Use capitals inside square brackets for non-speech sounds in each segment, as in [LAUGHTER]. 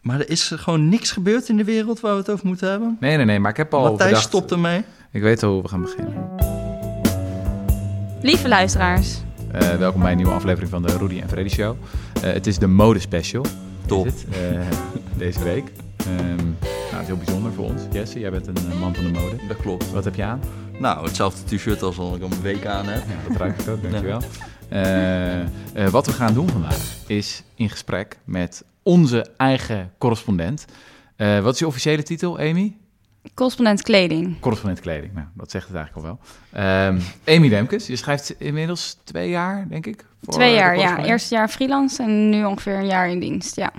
Maar er is gewoon niks gebeurd in de wereld waar we het over moeten hebben. Nee, nee, nee, maar ik heb al Matthijs bedacht... stopt ermee. Ik weet al hoe we gaan beginnen. Lieve luisteraars, Eh, welkom bij een nieuwe aflevering van de Rudy en Freddy Show. Eh, het is de modespecial. Top. Is het, eh, [LAUGHS] deze week. Ehm, nou, het is heel bijzonder voor ons. Jesse, jij bent een man van de mode. Dat klopt. Wat heb je aan? Nou, hetzelfde t-shirt als wat ik al een week aan heb. Ja, dat ruik ik ook, dankjewel. Eh, eh, wat we gaan doen vandaag is in gesprek met onze eigen correspondent. Eh, wat is je officiële titel, Amy? correspondent kleding. Correspondent kleding. Nou, dat zegt het eigenlijk al wel. Ehm, Amy Demkes, je schrijft inmiddels twee jaar, denk ik. voor Twee jaar, ja. Eerste jaar freelance en nu ongeveer een jaar in dienst, ja.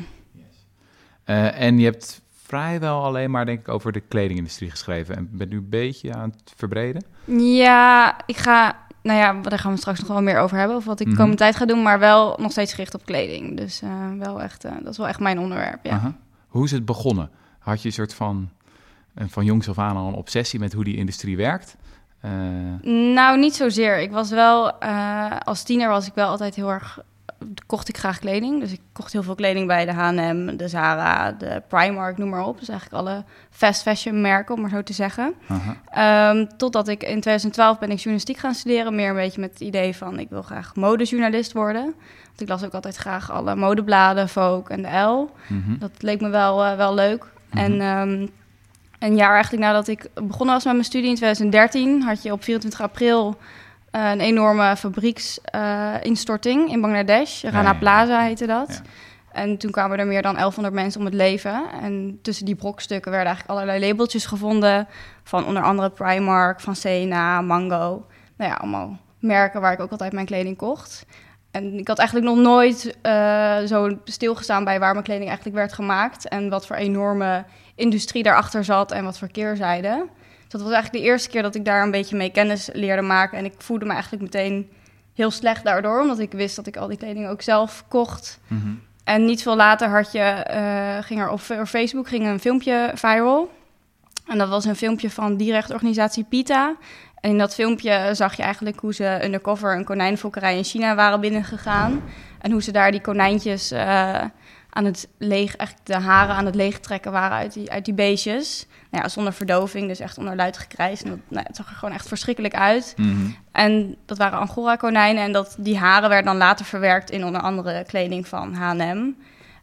Eh, en je hebt vrijwel alleen maar, denk ik, over de kledingindustrie geschreven. En bent nu een beetje aan het verbreden. Ja, ik ga, nou ja, daar gaan we straks nog wel meer over hebben, of wat ik de Mhm. komende tijd ga doen, maar wel nog steeds gericht op kleding. Dus eh, wel echt, eh, dat is wel echt mijn onderwerp, ja. Aha. Hoe is het begonnen? Had je een soort van, eh, van jongs af aan al een obsessie met hoe die industrie werkt? Nou, niet zozeer. Ik was wel, als tiener was ik wel altijd heel erg, kocht ik graag kleding. Dus ik kocht heel veel kleding bij de H&M, de Zara, de Primark, noem maar op. Dus eigenlijk alle fast fashion merken, om maar zo te zeggen. Ehm, totdat ik in 2012 ben ik journalistiek gaan studeren. Meer een beetje met het idee van ik wil graag modejournalist worden. Want ik las ook altijd graag alle modebladen, Vogue en de L. Mhm. Dat leek me wel, eh, wel leuk. Mhm. En ehm, een jaar eigenlijk nadat ik begonnen was met mijn studie in 2013... had je op 24 april een enorme fabrieksinstorting in Bangladesh. Rana. Plaza heette dat. Ja. En toen kwamen er meer dan 1100 mensen om het leven. En tussen die brokstukken werden eigenlijk allerlei labeltjes gevonden. Van onder andere Primark, van Sena, Mango. Nou ja, allemaal merken waar ik ook altijd mijn kleding kocht. En ik had eigenlijk nog nooit eh, zo stilgestaan bij waar mijn kleding eigenlijk werd gemaakt. En wat voor enorme industrie daarachter zat en wat voor keerzijde. Dat was eigenlijk de eerste keer dat ik daar een beetje mee kennis leerde maken. En ik voelde me eigenlijk meteen heel slecht daardoor. Omdat ik wist dat ik al die kleding ook zelf kocht. Mhm. En niet veel later had je, eh, ging er op, op Facebook ging een filmpje viral. En dat was een filmpje van die rechtenorganisatie PITA. En in dat filmpje zag je eigenlijk hoe ze undercover een konijnenfokkerij in China waren binnengegaan. En hoe ze daar die konijntjes eh, aan het leeg, eigenlijk de haren aan het leegtrekken waren uit die, uit die beestjes. Nou ja, zonder verdoving, dus echt onder luid gekrijs. En dat, nou, het zag er gewoon echt verschrikkelijk uit. Mhm. En dat waren Angora-konijnen. En dat, die haren werden dan later verwerkt in onder andere kleding van H&M.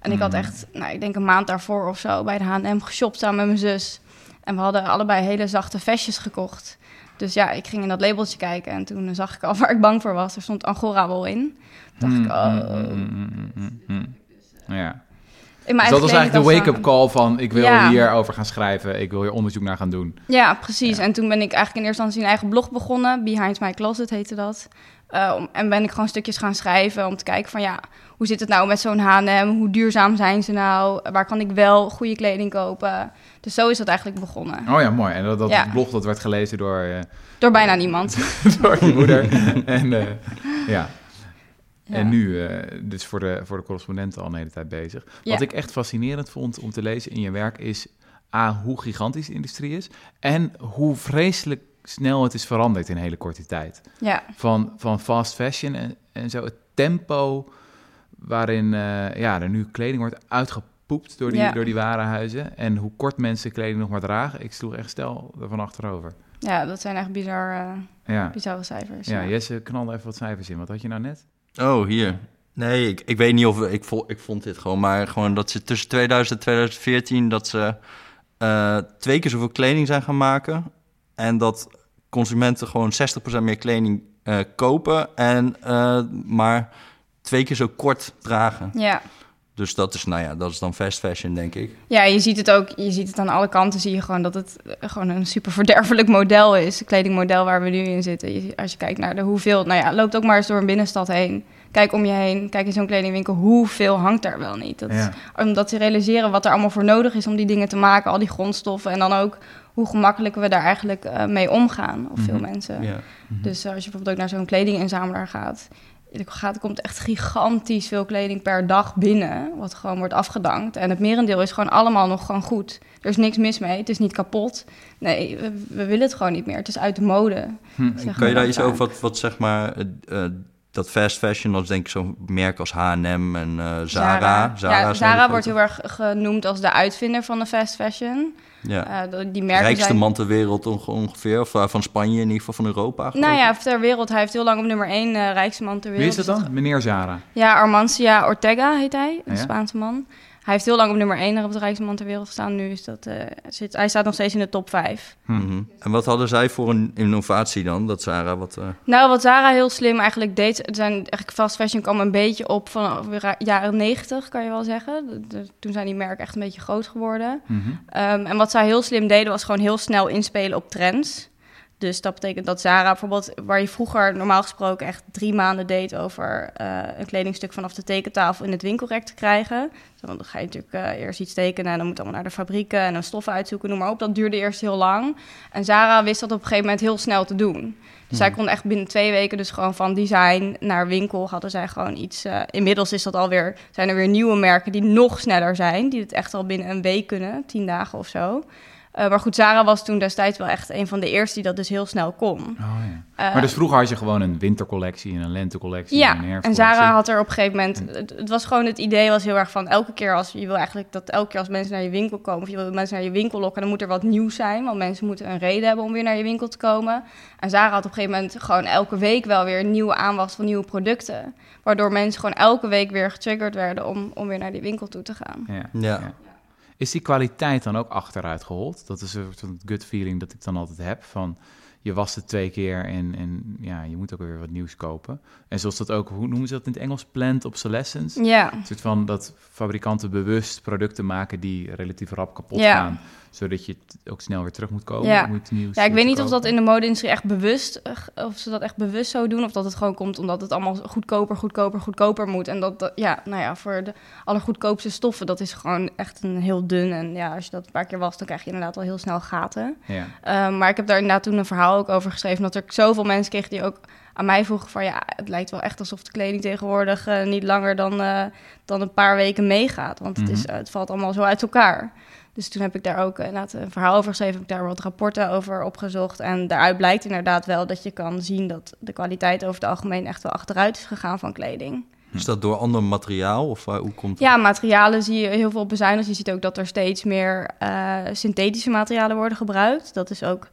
En ik had Mhm. echt, nou, ik denk een maand daarvoor of zo... bij de H&M geshopt samen met mijn zus. En we hadden allebei hele zachte vestjes gekocht. Dus ja, ik ging in dat labeltje kijken... en toen zag ik al [LAUGHS] waar ik bang voor was. Er stond Angora-wol in. Toen dacht ik, oh... Mhm, mhm. Ja. Dus dat was eigen eigenlijk de wake-up call van ik wil Ja. hierover gaan schrijven, ik wil hier onderzoek naar gaan doen. Ja, precies. Ja. En toen ben ik eigenlijk in eerste instantie een eigen blog begonnen. Behind My Closet heette dat. Eh, en ben ik gewoon stukjes gaan schrijven om te kijken van ja, hoe zit het nou met zo'n H&M? Hoe duurzaam zijn ze nou? Waar kan ik wel goede kleding kopen? Dus zo is dat eigenlijk begonnen. Oh ja, mooi. En dat, dat Ja. blog dat werd gelezen door, eh, Door bijna niemand. [LAUGHS] door je moeder. [LAUGHS] en eh, ja. Ja. En nu dus voor de, voor de correspondenten al een hele tijd bezig. Wat Ja. ik echt fascinerend vond om te lezen in je werk is... A, hoe gigantisch de industrie is... en hoe vreselijk snel het is veranderd in een hele korte tijd. Ja, Van, van fast fashion en, en zo het tempo waarin eh, ja, er nu kleding wordt uitgepoept door die, Ja. door die warenhuizen... en hoe kort mensen kleding nog maar dragen. Ik sloeg echt stel ervan achterover. ja dat zijn echt bizar, eh, Ja, bizarre cijfers. ja Jesse, knalde even wat cijfers in. Wat had je nou net? Oh, hier. Nee, ik, ik weet niet of... Ik, ik vond dit gewoon, maar gewoon dat ze tussen 2000 en 2014... dat ze eh, twee keer zoveel kleding zijn gaan maken... en dat consumenten gewoon 60% meer kleding eh, kopen... en eh, maar twee keer zo kort dragen. Ja. Dus dat is, nou ja, dat is dan fast fashion, denk ik. Ja, je ziet het ook, je ziet het aan alle kanten, zie je gewoon dat het eh, gewoon een super verderfelijk model is. Het kledingmodel waar we nu in zitten. Je- als je kijkt naar de hoeveel, nou ja, loopt ook maar eens door een binnenstad heen. Kijk om je heen, kijk in zo'n kledingwinkel, hoeveel hangt daar wel niet? Dat, Ja. Omdat ze realiseren wat er allemaal voor nodig is om die dingen te maken, al die grondstoffen. En dan ook hoe gemakkelijk we daar eigenlijk eh, mee omgaan, of veel Mhm. mensen. Ja. Dus eh, als je bijvoorbeeld ook naar zo'n kledinginzamelaar gaat, er gaat, er komt echt gigantisch veel kleding per dag binnen, wat gewoon wordt afgedankt. En het merendeel is gewoon allemaal nog gewoon goed. Er is niks mis mee, het is niet kapot. Nee, we, we willen het gewoon niet meer. Het is uit de mode. Hm. zeg Kan je daar iets over wat, wat zeg maar eh, eh, dat fast fashion, dat is denk ik zo'n merk als H&M en eh Zara. Zara, Zara, ja, Zara wordt heel erg genoemd als de uitvinder van de fast fashion. Ja. Eh, de- die merken Rijkste zijn... man ter wereld onge- ongeveer, of eh, van Spanje in ieder geval, van Europa. geloof Nou ja, ter wereld. Hij heeft heel lang op nummer 1 eh rijkste man ter Wie wereld. is dat dan? Meneer Zara. Ja, Armancia Ortega heet hij, een Ja. Spaanse man. Hij heeft heel lang op nummer 1 op de rijkste man ter wereld gestaan. Nu is dat, eh, zit, hij staat nog steeds in de top 5. Mhm. En wat hadden zij voor een innovatie dan, dat Zara? Wat, eh, Nou, wat Zara heel slim eigenlijk deed, het zijn eigenlijk fast fashion kwam een beetje op van de jaren 90, kan je wel zeggen. De- de- toen zijn die merken echt een beetje groot geworden. Mhm. Ehm, en wat zij heel slim deden, was gewoon heel snel inspelen op trends. Dus dat betekent dat Zara bijvoorbeeld, waar je vroeger normaal gesproken echt drie maanden deed over eh, een kledingstuk vanaf de tekentafel in het winkelrek te krijgen. Dus Dan ga je natuurlijk eh, eerst iets tekenen en dan moet allemaal naar de fabrieken en dan stoffen uitzoeken, noem maar op. Dat duurde eerst heel lang. En Zara wist dat op een gegeven moment heel snel te doen. Dus zij kon echt binnen twee weken, dus gewoon van design naar winkel, hadden zij gewoon iets. eh, inmiddels is dat alweer, zijn er weer nieuwe merken die nog sneller zijn, die het echt al binnen een week kunnen, tien dagen of zo. Eh, maar goed, Zara was toen destijds wel echt een van de eerste die dat dus heel snel kon. Oh, ja. Eh, maar dus vroeger had je gewoon een wintercollectie en een lentecollectie ja, en een en. Zara had er op een gegeven moment... Het, het was gewoon het idee was heel erg van elke keer als... Je wil eigenlijk dat elke keer als mensen naar je winkel komen... of je wil mensen naar je winkel lokken... dan moet er wat nieuws zijn. Want mensen moeten een reden hebben om weer naar je winkel te komen. En Zara had op een gegeven moment gewoon elke week wel weer... een nieuwe aanwas van nieuwe producten. Waardoor mensen gewoon elke week weer getriggerd werden... om, om weer naar die winkel toe te gaan. Ja. ja. Is die kwaliteit dan ook achteruit gehold? Dat is een soort gut feeling dat ik dan altijd heb. Van je wast het twee keer en, en ja, je moet ook weer wat nieuws kopen. En zoals dat ook, hoe noemen ze dat in het Engels? Planned obsolescence. Ja, Een soort van dat fabrikanten bewust producten maken die relatief rap kapot Ja. gaan. Zodat je het ook snel weer terug moet komen. Ja. Moet nieuws Ja, ik weet niet of dat in de mode-industrie echt bewust, eh, of ze dat echt bewust zo doen, of dat het gewoon komt omdat het allemaal goedkoper, goedkoper, goedkoper moet. En dat, ja, nou ja, voor de allergoedkoopste stoffen, dat is gewoon echt een heel dun. En ja, als je dat een paar keer was, dan krijg je inderdaad al heel snel gaten. Ja. Um, maar ik heb daar inderdaad toen een verhaal ook over geschreven, dat er zoveel mensen kregen die ook aan mij vroegen van, ja, het lijkt wel echt alsof de kleding tegenwoordig eh, niet langer dan, eh, dan een paar weken meegaat. Want het, is, Mhm. het valt allemaal zo uit elkaar. Dus toen heb ik daar ook inderdaad een verhaal over geschreven, heb ik daar wat rapporten over opgezocht. En daaruit blijkt inderdaad wel dat je kan zien dat de kwaliteit over het algemeen echt wel achteruit is gegaan van kleding. Is dat door ander materiaal of eh, hoe komt? Ja, materialen zie je heel veel bezuinigd. Je ziet ook dat er steeds meer synthetische materialen worden gebruikt. Dat is ook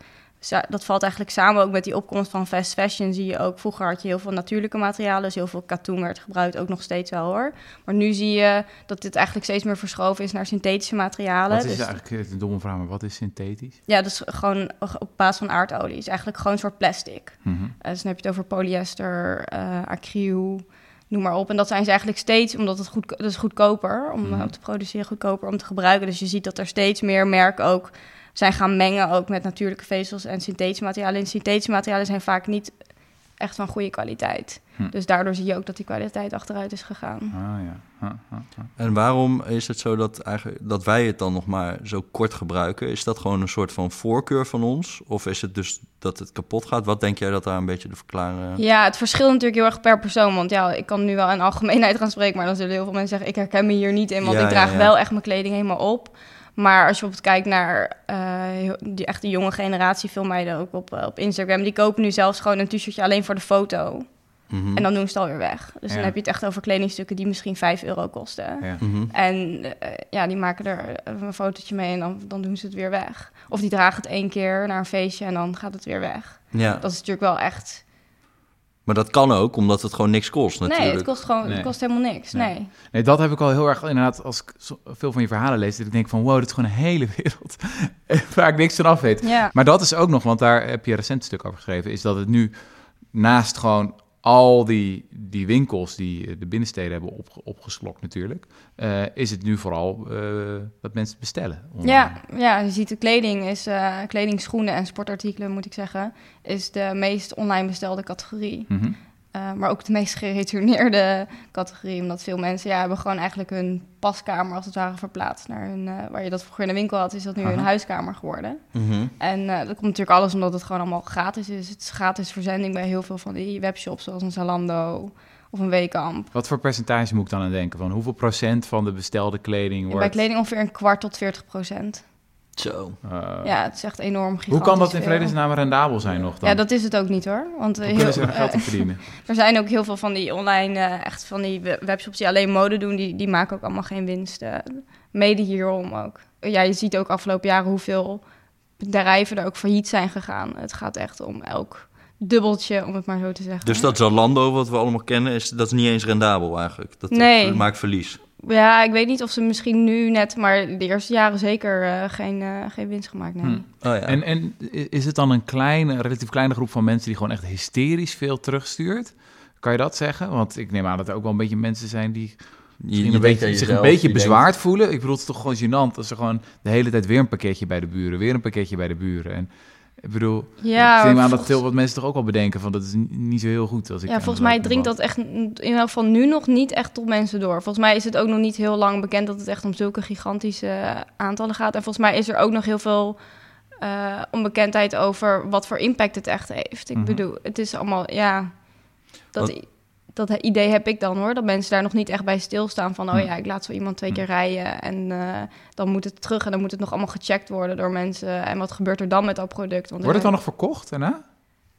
dat valt eigenlijk samen ook met die opkomst van fast fashion. Zie je ook, vroeger had je heel veel natuurlijke materialen, dus heel veel katoen werd gebruikt, ook nog steeds wel hoor. Maar nu zie je dat dit eigenlijk steeds meer verschoven is naar synthetische materialen. Wat is Dus- eigenlijk een domme vraag, maar wat is synthetisch? ja, dus gewoon op basis van aardolie. Is eigenlijk gewoon een soort plastic. Eh, dus dan heb je het over polyester, eh acryl, noem maar op. En dat zijn ze eigenlijk steeds, omdat het goed, dat is goedkoper om Mhm. eh, te produceren, goedkoper om te gebruiken. Dus je ziet dat er steeds meer merken ook zijn gaan mengen, ook met natuurlijke vezels en synthetische materialen. En synthetische materialen zijn vaak niet echt van goede kwaliteit. Hm. Dus daardoor zie je ook dat die kwaliteit achteruit is gegaan. Ah ja. Ha, ha, ha. En waarom is het zo dat, eigenlijk, dat wij het dan nog maar zo kort gebruiken? Is dat gewoon een soort van voorkeur van ons? Of is het dus dat het kapot gaat? Wat denk jij dat daar een beetje de verklaring... Ja, het verschilt natuurlijk heel erg per persoon. Want ja, ik kan nu wel in algemeenheid gaan spreken, maar dan zullen heel veel mensen zeggen: ik herken me hier niet in, want Ja, ik draag ja, ja. wel echt mijn kleding helemaal op. Maar als je bijvoorbeeld kijkt naar eh, die echte jonge generatie, veel meiden ook op, eh, op Instagram, die kopen nu zelfs gewoon een t-shirtje alleen voor de foto. Mhm. En dan doen ze het alweer weg. Dus Ja. dan heb je het echt over kledingstukken die misschien 5 euro kosten. Ja. Mhm. En eh, ja, die maken er een fotootje mee en dan, dan doen ze het weer weg. Of die dragen het één keer naar een feestje en dan gaat het weer weg. Ja, Dat is natuurlijk wel echt maar dat kan ook, omdat het gewoon niks kost natuurlijk. Nee, het kost gewoon Nee. het kost helemaal niks. Nee. Nee. Nee, dat heb ik al heel erg inderdaad, als ik veel van je verhalen lees, dat ik denk van wow, dit is gewoon een hele wereld [LAUGHS] waar ik niks van af weet. Ja. Maar dat is ook nog, want daar heb je recent een stuk over geschreven, is dat het nu naast gewoon al die, die winkels die eh, de binnensteden hebben op, opgeslokt natuurlijk, eh, is het nu vooral eh, dat mensen bestellen. online. Ja, ja, je ziet de kleding is, eh kleding, schoenen en sportartikelen moet ik zeggen, is de meest online bestelde categorie. Mhm. Eh, maar ook de meest geretourneerde categorie. Omdat veel mensen ja, hebben gewoon eigenlijk hun paskamer als het ware verplaatst naar hun, eh, waar je dat vroeger in de winkel had, is dat nu Aha. een huiskamer geworden. Mhm. En eh, dat komt natuurlijk alles omdat het gewoon allemaal gratis is. Het is gratis verzending bij heel veel van die webshops, zoals een Zalando of een Weekamp. Wat voor percentage moet ik dan aan denken? Van hoeveel procent van de bestelde kleding wordt... bij kleding ongeveer een kwart tot 40 procent. Zo. Eh, ja, het is echt enorm gigantisch hoe kan dat in vredesnaam rendabel zijn nog dan? Ja, dat is het ook niet hoor. Want eh, Hoe kunnen ze heel- er geld eh, op verdienen? [LAUGHS] er zijn ook heel veel van die online, eh, echt van die we- webshops die alleen mode doen, die, die maken ook allemaal geen winst. eh, mede hierom ook. Ja, je ziet ook afgelopen jaren hoeveel bedrijven er ook failliet zijn gegaan. Het gaat echt om elk dubbeltje, om het maar zo te zeggen. Dus dat Zalando, wat we allemaal kennen, is, dat is niet eens rendabel eigenlijk. Dat Nee. maakt verlies. Ja, ik weet niet of ze misschien nu net, maar de eerste jaren zeker eh, geen, eh, geen winst gemaakt. Nee. Hm. Oh, ja. En, en is het dan een kleine, relatief kleine groep van mensen die gewoon echt hysterisch veel terugstuurt? Kan je dat zeggen? Want ik neem aan dat er ook wel een beetje mensen zijn die Je- misschien je een denkt beetje, aan zich een beetje denkt- bezwaard voelen. Ik bedoel, het is toch gewoon gênant als er gewoon de hele tijd weer een pakketje bij de buren, weer een pakketje bij de buren. En ik bedoel, Ja, ik neem aan dat volgens- heel wat mensen toch ook wel bedenken van dat is niet zo heel goed. Als ik Ja, volgens mij dringt dat echt in elk geval nu nog niet echt tot mensen door. Volgens mij is het ook nog niet heel lang bekend dat het echt om zulke gigantische eh, aantallen gaat. En volgens mij is er ook nog heel veel eh, onbekendheid over wat voor impact het echt heeft. Ik Mhm. bedoel, het is allemaal, ja, dat, Wat- dat idee heb ik dan hoor. Dat mensen daar nog niet echt bij stilstaan van, oh Hm. ja, ik laat zo iemand twee Hm. keer rijden en eh, dan moet het terug en dan moet het nog allemaal gecheckt worden door mensen. En wat gebeurt er dan met dat product? Want Wordt het dan nog verkocht daarna?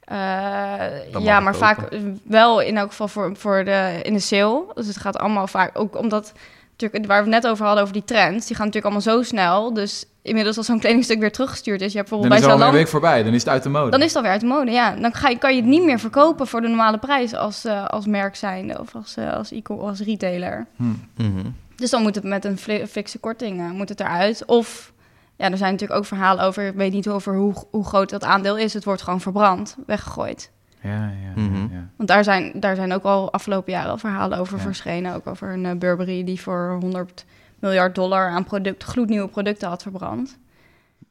eh, ja, maar vaak wel in elk geval voor, voor de, in de sale. Dus het gaat allemaal vaak ook omdat natuurlijk waar we het net over hadden over die trends, die gaan natuurlijk allemaal zo snel. Dus inmiddels als zo'n kledingstuk weer teruggestuurd is, je hebt Dan bijvoorbeeld is er bij alweer een week voorbij, dan is het uit de mode. dan is het alweer uit de mode. Ja, dan ga je, kan je het niet meer verkopen voor de normale prijs als, eh, als merk zijnde of als, eh, als, e als retailer. Hm. Mhm. Dus dan moet het met een fikse korting eh, moet het eruit. Of ja, er zijn natuurlijk ook verhalen over, ik weet niet over hoe, hoe groot dat aandeel is. Het wordt gewoon verbrand, weggegooid. Ja, ja, Mhm. ja, ja. Want daar zijn, daar zijn ook al afgelopen jaren al verhalen over Ja. verschenen. Ook over een eh, Burberry die voor 100 miljard dollar aan product, gloednieuwe producten had verbrand.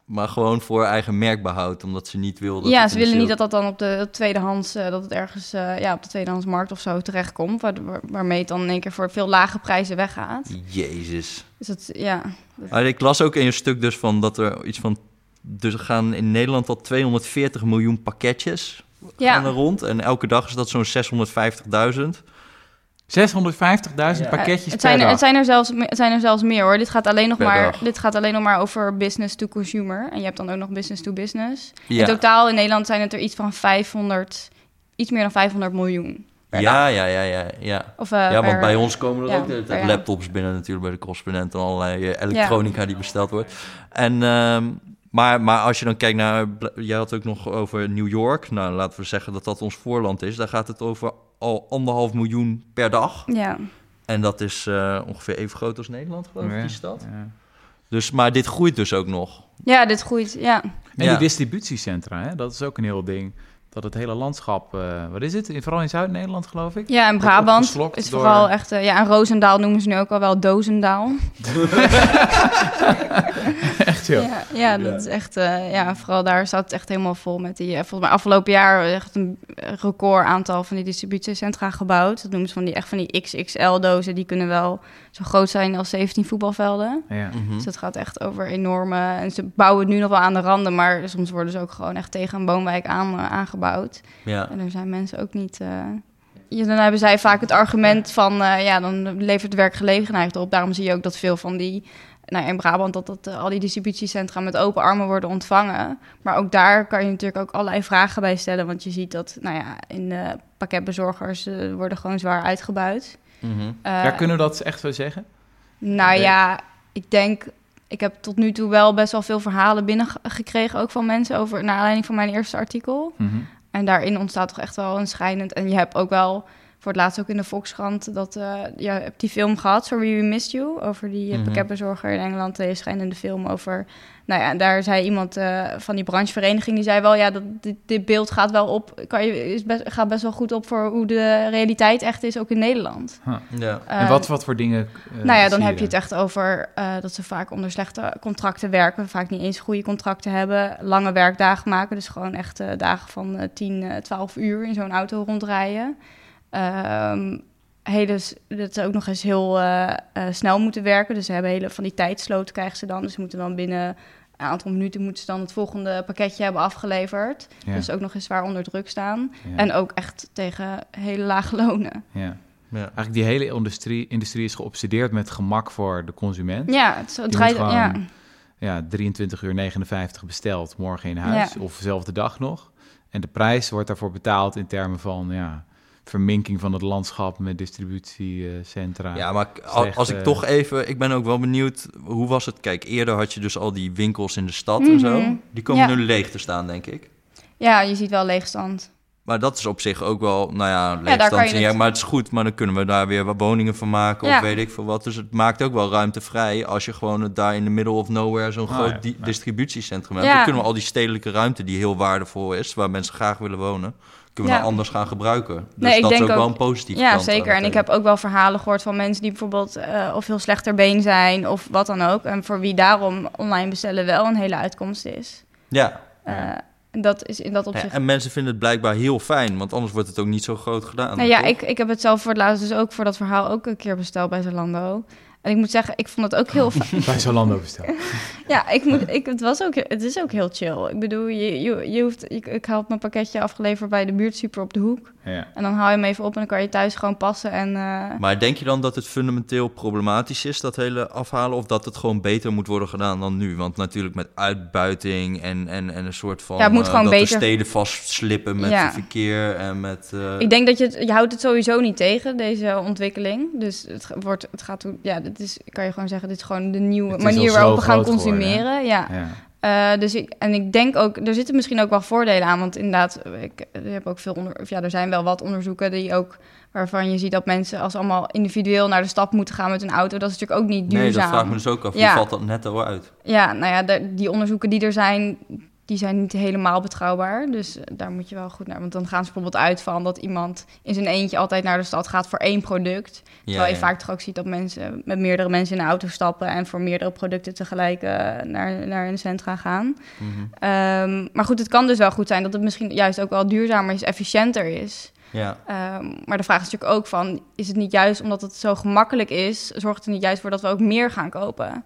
Maar gewoon voor eigen merkbehoud, omdat ze niet wilden. ja, ze willen niet sale- dat dat dan op de tweedehands, eh, dat het ergens eh, ja, op de tweedehandsmarkt of zo terechtkomt. Waar, waar- waarmee het dan in één keer voor veel lage prijzen weggaat. Jezus. Dus dat, ja. Ik las ook in je stuk dus van dat er iets van... Dus er gaan in Nederland al 240 miljoen pakketjes gaan er Ja, rond. En elke dag is dat zo'n 650.000. 650.000 Ja. pakketjes het zijn, per er, dag. het, zijn er zelfs, het zijn er zelfs meer hoor. Dit gaat alleen nog, Per maar, dag. dit gaat alleen nog maar over business to consumer. En je hebt dan ook nog business to business. Ja, In totaal in Nederland zijn het er iets van 500, iets meer dan 500 miljoen. ja, ja, ja, ja, ja. Of, eh, Ja, want per- bij ons komen er ja, ook de laptops binnen natuurlijk bij de correspondent en allerlei eh, elektronica die besteld wordt. En, ehm, maar, maar als je dan kijkt naar, jij had ook nog over New York. Nou, laten we zeggen dat dat ons voorland is. Daar gaat het over al anderhalf miljoen per dag. Ja, En dat is eh, ongeveer even groot als Nederland, geloof ik, Ja, die stad. ja. Dus, maar dit groeit dus ook nog. ja dit groeit. Ja. En Ja. die distributiecentra, hè? dat is ook een heel ding. Dat het hele landschap, eh, wat is het? In- Vooral in Zuid-Nederland, geloof ik. ja, en Wordt Brabant is door- vooral echt... eh, ja, en Roosendaal noemen ze nu ook al wel Dozendaal. [LAUGHS] [LAUGHS] Echt, joh. Ja, ja, dat is echt... eh, ja, vooral daar staat het echt helemaal vol met die... eh, volgens mij afgelopen jaar echt een record aantal van die distributiecentra gebouwd. Dat noemen ze van die, echt van die XXL-dozen. Die kunnen wel zo groot zijn als 17 voetbalvelden. Ja. Mhm. Dus het gaat echt over enorme... En ze bouwen het nu nog wel aan de randen, maar soms worden ze ook gewoon echt tegen een woonwijk aan, eh, aangebouwd. Ja. En daar zijn mensen ook niet... eh, Ja, dan hebben zij vaak het argument van... eh, ja, dan levert werkgelegenheid op. Daarom zie je ook dat veel van die... Nou, in Brabant dat, dat eh, al die distributiecentra met open armen worden ontvangen. Maar ook daar kan je natuurlijk ook allerlei vragen bij stellen. Want je ziet dat, nou ja, in de pakketbezorgers eh, worden gewoon zwaar uitgebuit. Mhm. Ja, kunnen we dat echt zo zeggen? nou Nee. ja, ik denk... Ik heb tot nu toe wel best wel veel verhalen binnengekregen... ook van mensen over... naar aanleiding van mijn eerste artikel. Mhm. En daarin ontstaat toch echt wel een schijnend... En je hebt ook wel, voor het laatst ook in de Volkskrant... dat eh je hebt die film gehad, Sorry We Missed You... over die eh, Mhm. pakketbezorger in Engeland. Een schijnende film over... Nou ja, daar zei iemand eh, van die branchevereniging... die zei wel, ja, dat, dit, dit beeld gaat wel op... Kan je, is best, gaat best wel goed op voor hoe de realiteit echt is... ook in Nederland. Ja. en Eh, wat, wat voor dingen eh, nou ja, dan heb je het echt over eh, dat ze vaak onder slechte contracten werken. Vaak niet eens goede contracten hebben. Lange werkdagen maken. Dus gewoon echt eh, dagen van eh 10, eh, 12 uur in zo'n auto rondrijden. Ehm hele, s- dat ze ook nog eens heel eh, eh, snel moeten werken. Dus ze hebben hele van die tijdsloten krijgen ze dan. Dus ze moeten dan binnen een aantal minuten moeten ze dan het volgende pakketje hebben afgeleverd. Ja, Dus ook nog eens zwaar onder druk staan. ja, En ook echt tegen hele lage lonen. ja. Ja. Eigenlijk die hele industrie, industrie is geobsedeerd met gemak voor de consument. Ja, het, het draait... gewoon- ja. ja, 23 uur 59 besteld, morgen in huis of dezelfde dag nog. En de prijs wordt daarvoor betaald in termen van ja, verminking van het landschap met distributiecentra. Ja, maar Slecht, als ik eh, toch even... Ik ben ook wel benieuwd, hoe was het? Kijk, eerder had je dus al die winkels in de stad en zo. Mhm. Die komen Ja. nu leeg te staan, denk ik. Ja, je ziet wel leegstand. Maar dat is op zich ook wel, nou ja, leegstand. ja, maar het is goed, maar dan kunnen we daar weer wat woningen van maken Ja. of weet ik veel wat. Dus het maakt ook wel ruimte vrij als je gewoon het daar in de middle of nowhere zo'n Ah, groot ja. di- Ja. distributiecentrum hebt. Ja. Dan kunnen we al die stedelijke ruimte die heel waardevol is, waar mensen graag willen wonen, kunnen we Ja. nou anders gaan gebruiken. Dus Nee, ik dat is denk ook wel ook- een positieve Ja, zeker. En ik heb ook wel verhalen gehoord van mensen die bijvoorbeeld eh, of heel slechter been zijn of wat dan ook. En voor wie daarom online bestellen wel een hele uitkomst is. Ja. En dat is in dat Ja, opzicht. en mensen vinden het blijkbaar heel fijn, want anders wordt het ook niet zo groot gedaan. Nou ja, toch? ik, ik heb het zelf voor het laatst dus ook voor dat verhaal ook een keer besteld bij Zalando. En ik moet zeggen, ik vond het ook heel [LAUGHS] fijn. Bij Zalando besteld. [LAUGHS] Ja, ik moet, ik, het, was ook, het is ook heel chill. Ik bedoel, je, je, je hoeft, ik, ik haal mijn pakketje afgeleverd bij de buurtsuper op de hoek. Ja. En dan haal je hem even op en dan kan je thuis gewoon passen. En, eh, Maar denk je dan dat het fundamenteel problematisch is, dat hele afhalen, of dat het gewoon beter moet worden gedaan dan nu? Want natuurlijk met uitbuiting en, en, en een soort van... Ja, het moet eh, gewoon dat beter- de steden vastslippen met Ja. het verkeer en met... eh, ik denk dat je het, je houdt het sowieso niet tegen, deze ontwikkeling. Dus het wordt, het gaat, ja, dit is, kan je gewoon zeggen, dit is gewoon de nieuwe Het manier al waarop we gaan geworden, consumeren. Ja. Ja. Eh, dus ik, en ik denk ook, er zitten misschien ook wel voordelen aan. Want inderdaad, ik, ik heb ook veel onder, of ja, er zijn wel wat onderzoeken die ook waarvan je ziet dat mensen als allemaal individueel naar de stad moeten gaan met een auto, dat is natuurlijk ook niet duurzaam. nee, dat vraag ik me dus ook af. Hoe Ja. valt dat netto uit? Ja, nou ja, de- die onderzoeken die er zijn, die zijn niet helemaal betrouwbaar. Dus eh, daar moet je wel goed naar. Want dan gaan ze bijvoorbeeld uit van dat iemand in zijn eentje altijd naar de stad gaat voor één product. Terwijl je vaak toch ook ziet dat mensen met meerdere mensen in de auto stappen en voor meerdere producten tegelijk eh, naar, naar een centra gaan. Ehm, maar goed, het kan dus wel goed zijn dat het misschien juist ook wel duurzamer is, efficiënter is. Ja. Ehm, maar de vraag is natuurlijk ook van, is het niet juist omdat het zo gemakkelijk is, zorgt het er niet juist voor dat we ook meer gaan kopen?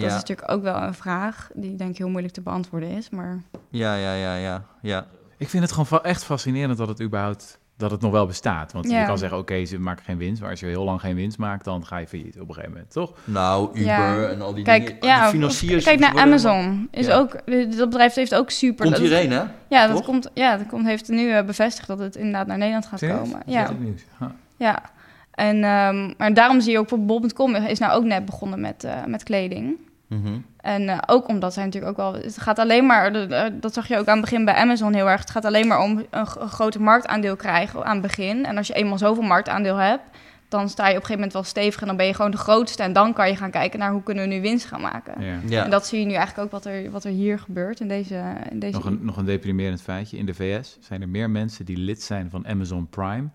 Dat is Ja. natuurlijk ook wel een vraag die denk ik heel moeilijk te beantwoorden is. Maar ja, ja, ja, ja, ja. Ik vind het gewoon echt fascinerend dat het überhaupt dat het nog wel bestaat. Want je Ja. kan zeggen, oké, ze maken geen winst. Maar als je heel lang geen winst maakt, dan ga je failliet op een gegeven moment, toch? Nou, Uber Ja. en al die kijk, dingen. ja, die financiers... kijk naar Amazon. Is Ja. ook, dat bedrijf heeft ook super. Komt hierheen, hè? Ja, dat toch? komt, ja, dat komt, heeft nu eh, bevestigd dat het inderdaad naar Nederland gaat komen. Dat is Ja, nieuws. Huh. ja. En, ehm, maar daarom zie je ook voor bol.com is nou ook net begonnen met, eh, met kleding. Mhm. En eh, ook omdat zij natuurlijk ook wel... Het gaat alleen maar... Dat zag je ook aan het begin bij Amazon heel erg. Het gaat alleen maar om een, een groter marktaandeel krijgen aan het begin. En als je eenmaal zoveel marktaandeel hebt... dan sta je op een gegeven moment wel stevig... en dan ben je gewoon de grootste. En dan kan je gaan kijken naar hoe kunnen we nu winst gaan maken. Ja. Ja. En dat zie je nu eigenlijk ook wat er, wat er hier gebeurt in deze... In deze Nog, een, nog een deprimerend feitje. In de VS zijn er meer mensen die lid zijn van Amazon Prime...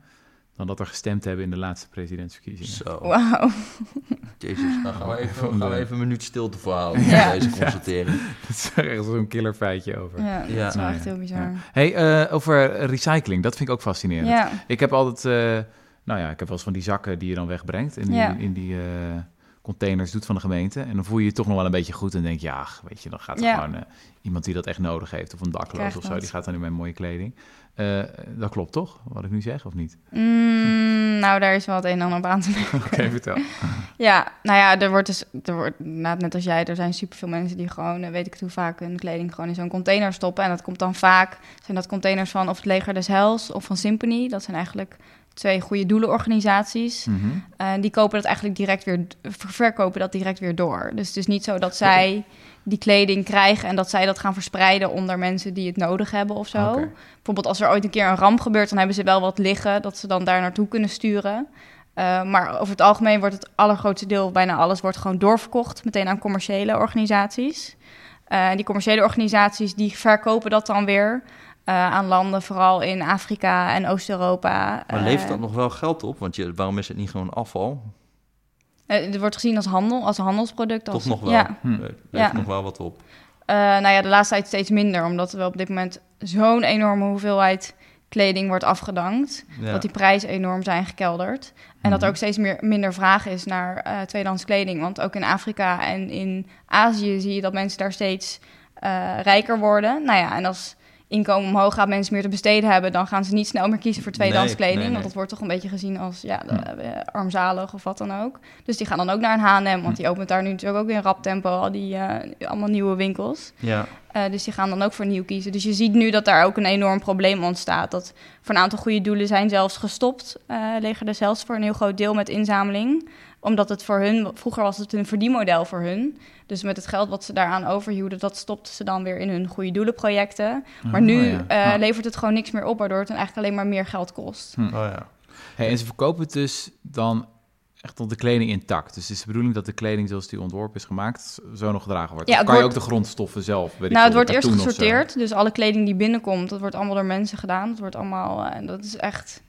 dan dat er gestemd hebben in de laatste presidentsverkiezingen. Zo. Wauw. Jezus, dan gaan we even, gaan we even een minuut stilte voor houden Ja. deze constatering. [LAUGHS] Dat is echt zo'n killer feitje over. Ja, dat Ja. is wel Nou echt ja, heel bizar. Hey, eh, over recycling, dat vind ik ook fascinerend. Ja, Ik heb altijd, eh, nou ja, ik heb wel eens van die zakken die je dan wegbrengt en die, Ja. in die eh, containers doet van de gemeente. En dan voel je je toch nog wel een beetje goed en denk je, ja, weet je, dan gaat er Ja. gewoon eh, iemand die dat echt nodig heeft of een dakloos of zo, dat. die gaat dan in mijn mooie kleding. Eh, dat klopt toch, wat ik nu zeg, of niet? Mm, nou daar is wel het een en ander op aan te [LAUGHS] merken. Oké, vertel. Ja, nou ja, er wordt dus, er wordt, net als jij, er zijn superveel mensen die gewoon, eh, weet ik het hoe vaak, hun kleding gewoon in zo'n container stoppen. En dat komt dan vaak, zijn dat containers van of het Leger des Heils of van Symphony. Dat zijn eigenlijk twee goede doelenorganisaties. Mhm. En die kopen dat eigenlijk direct weer, ver- verkopen dat direct weer door. Dus het is niet zo dat zij die kleding krijgen en dat zij dat gaan verspreiden onder mensen die het nodig hebben of zo. Bijvoorbeeld als er ooit een keer een ramp gebeurt, dan hebben ze wel wat liggen dat ze dan daar naartoe kunnen sturen. Uh, maar over het algemeen wordt het allergrootste deel, bijna alles, wordt gewoon doorverkocht meteen aan commerciële organisaties. Uh, die commerciële organisaties die verkopen dat dan weer uh, aan landen, vooral in Afrika en Oost-Europa. Maar levert dat nog wel geld op? Want je, waarom is het niet gewoon afval? Uh, het wordt gezien als handel, als een handelsproduct. Als, Toch nog wel? Ja. Hm. Levert Ja. nog wel wat op? Uh, nou ja, de laatste tijd steeds minder, omdat er wel op dit moment zo'n enorme hoeveelheid kleding wordt afgedankt. Ja. Dat die prijzen enorm zijn gekelderd. En dat er Mhm. ook steeds meer, minder vraag is naar uh, tweedehands kleding. Want ook in Afrika en in Azië zie je dat mensen daar steeds uh, rijker worden. Nou ja, en als inkomen omhoog gaat, mensen meer te besteden hebben, dan gaan ze niet snel meer kiezen voor tweedehands Nee, kleding. nee, nee. Want dat wordt toch een beetje gezien als ja, de, eh, armzalig of wat dan ook. Dus die gaan dan ook naar een H&M, want die opent daar nu natuurlijk ook weer in rap tempo al die eh, allemaal nieuwe winkels. Ja. Eh, dus die gaan dan ook voor nieuw kiezen. Dus je ziet nu dat daar ook een enorm probleem ontstaat. Dat voor een aantal goede doelen zijn zelfs gestopt. liggen er zelfs voor een heel groot deel met inzameling. Omdat het voor hun, vroeger was het een verdienmodel voor hun. Dus met het geld wat ze daaraan overhielden, dat stopten ze dan weer in hun goede doelenprojecten. Maar nu ja. eh, Ja. levert het gewoon niks meer op, waardoor het dan eigenlijk alleen maar meer geld kost. Oh ja. Hey, en ze verkopen het dus dan echt tot de kleding intact. Dus het is de bedoeling dat de kleding zoals die ontworpen is gemaakt, zo nog gedragen wordt. Ja, kan je wordt- ook de grondstoffen zelf? Weet ik nou, het wordt eerst gesorteerd. Dus alle kleding die binnenkomt, dat wordt allemaal door mensen gedaan. Dat wordt allemaal, eh, en dat is echt...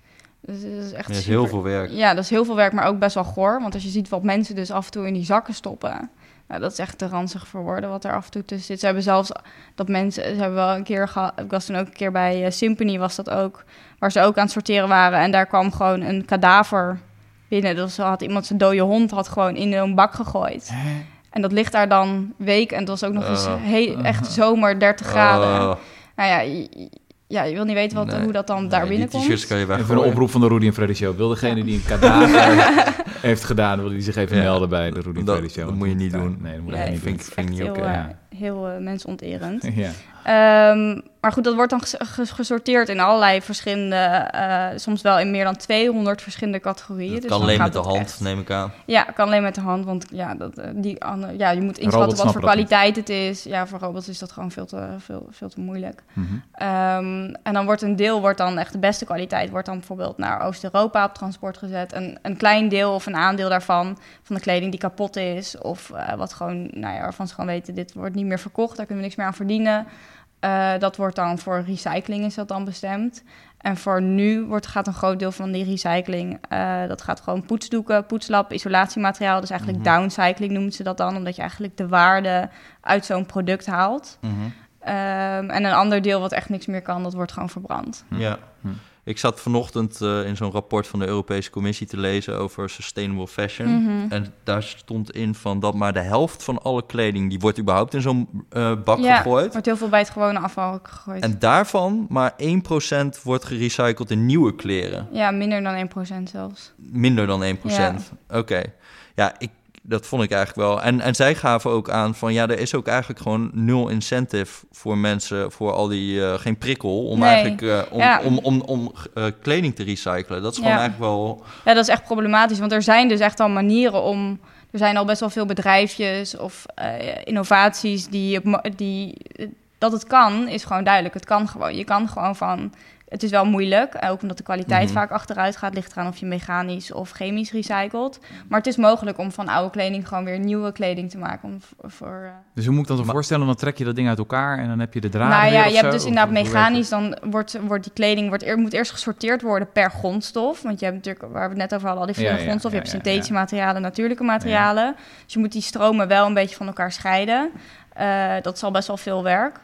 Dat is, dat is echt Er is super- heel veel werk. Ja, dat is heel veel werk, maar ook best wel goor. Want als je ziet wat mensen dus af en toe in die zakken stoppen... Nou, dat is echt te ranzig voor woorden wat er af en toe tussen zit. Ze hebben zelfs dat mensen... Ze hebben wel een keer gehad... Ik was toen ook een keer bij eh, Symphony, was dat ook... Waar ze ook aan het sorteren waren. En daar kwam gewoon een kadaver binnen. Dus had iemand zijn dode hond had gewoon in een bak gegooid. Hè? En dat ligt daar dan week. En het was ook nog eens Oh. heel, echt zomer 30 graden. Oh. Nou ja, je, ja, je wil niet weten wat, Nee. hoe dat dan daar binnenkomt. Die t-shirts kan je Even een oproep van de Rudy en Freddy Show. Wil degene die een kadaver [LAUGHS] heeft gedaan, wil die zich even Ja. melden bij de Rudy en Freddy Show? dat moet je niet doen. Nee, dat moet Nee, je niet vind doen. ik- vind ik niet heel, oké. eh, Ja. heel eh, mensonterend. [LAUGHS] Ja. Ehm, maar goed, dat wordt dan ges- ges- gesorteerd in allerlei verschillende, eh, soms wel in meer dan 200 verschillende categorieën. Dat Dus kan alleen met de hand, echt- neem ik aan. Ja, kan alleen met de hand, want ja, dat, eh, die, andere- ja, je moet inschatten wat voor kwaliteit het is. Ja, voor robots is dat gewoon veel te, veel, veel te moeilijk. Mhm. Ehm, en dan wordt een deel, wordt dan echt de beste kwaliteit, wordt dan bijvoorbeeld naar Oost-Europa op transport gezet. En een klein deel of een aandeel daarvan, van de kleding die kapot is, of eh, wat gewoon, nou ja, waarvan ze gewoon weten, dit wordt niet meer verkocht, daar kunnen we niks meer aan verdienen. Eh, dat wordt dan voor recycling is dat dan bestemd. En voor nu wordt, gaat een groot deel van die recycling, eh, dat gaat gewoon poetsdoeken, poetslap, isolatiemateriaal. Dus eigenlijk Mhm. downcycling noemen ze dat dan, omdat je eigenlijk de waarde uit zo'n product haalt. Mhm. Ehm, en een ander deel wat echt niks meer kan, dat wordt gewoon verbrand. Ja. Hm. Ik zat vanochtend eh, in zo'n rapport van de Europese Commissie te lezen over sustainable fashion. Mhm. En daar stond in van dat maar de helft van alle kleding... die wordt überhaupt in zo'n eh, bak Ja, gegooid. wordt heel veel bij het gewone afval gegooid. En daarvan maar 1% wordt gerecycled in nieuwe kleren. Ja, minder dan 1% zelfs. Minder dan 1%. Oké. Ja, ik, dat vond ik eigenlijk wel. En, en zij gaven ook aan van ja, er is ook eigenlijk gewoon nul incentive voor mensen, voor al die, eh, geen prikkel om Nee. eigenlijk eh, om, Ja. om, om, om, eh, kleding te recyclen. Dat is gewoon Ja. eigenlijk wel. Ja, dat is echt problematisch, want er zijn dus echt al manieren om... Er zijn al best wel veel bedrijfjes of innovaties die, die... Dat het kan, is gewoon duidelijk. Het kan gewoon. Je kan gewoon van... Het is wel moeilijk, eh, ook omdat de kwaliteit Mhm. vaak achteruit gaat. Ligt eraan of je mechanisch of chemisch recycelt. Maar het is mogelijk om van oude kleding gewoon weer nieuwe kleding te maken. Om, voor, eh, Dus hoe moet ik dat Maar- voorstellen? Dan trek je dat ding uit elkaar en dan heb je de draden Nou ja, of je hebt zo? dus inderdaad mechanisch, dan wordt, wordt die kleding wordt, moet eerst gesorteerd worden per grondstof. Want je hebt natuurlijk, waar we het net over hadden, al die verschillende Ja, ja, grondstoffen. Je hebt ja, synthetische materialen, natuurlijke materialen. Dus je moet die stromen wel een beetje van elkaar scheiden. Eh, dat is al best wel veel werk.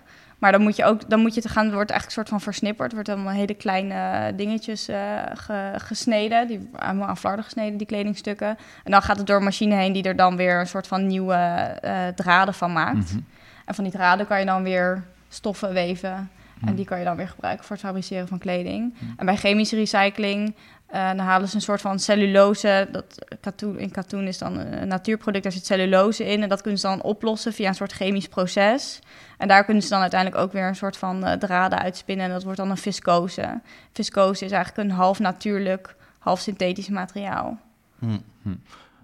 Maar dan moet je ook, dan moet je te gaan, wordt eigenlijk een soort van versnipperd. Wordt allemaal hele kleine dingetjes eh, ge- gesneden, die allemaal aan flarden gesneden, die kledingstukken. En dan gaat het door een machine heen die er dan weer een soort van nieuwe eh, draden van maakt. Mhm. En van die draden kan je dan weer stoffen weven. Mhm. En die kan je dan weer gebruiken voor het fabriceren van kleding. En bij chemische recycling, eh, dan halen ze een soort van cellulose. Dat, katoen, in katoen is dan een natuurproduct, daar zit cellulose in. En dat kunnen ze dan oplossen via een soort chemisch proces. En daar kunnen ze dan uiteindelijk ook weer een soort van eh, draden uitspinnen. En dat wordt dan een viscose. Viscose is eigenlijk een half natuurlijk, half synthetisch materiaal. Hm. Hm.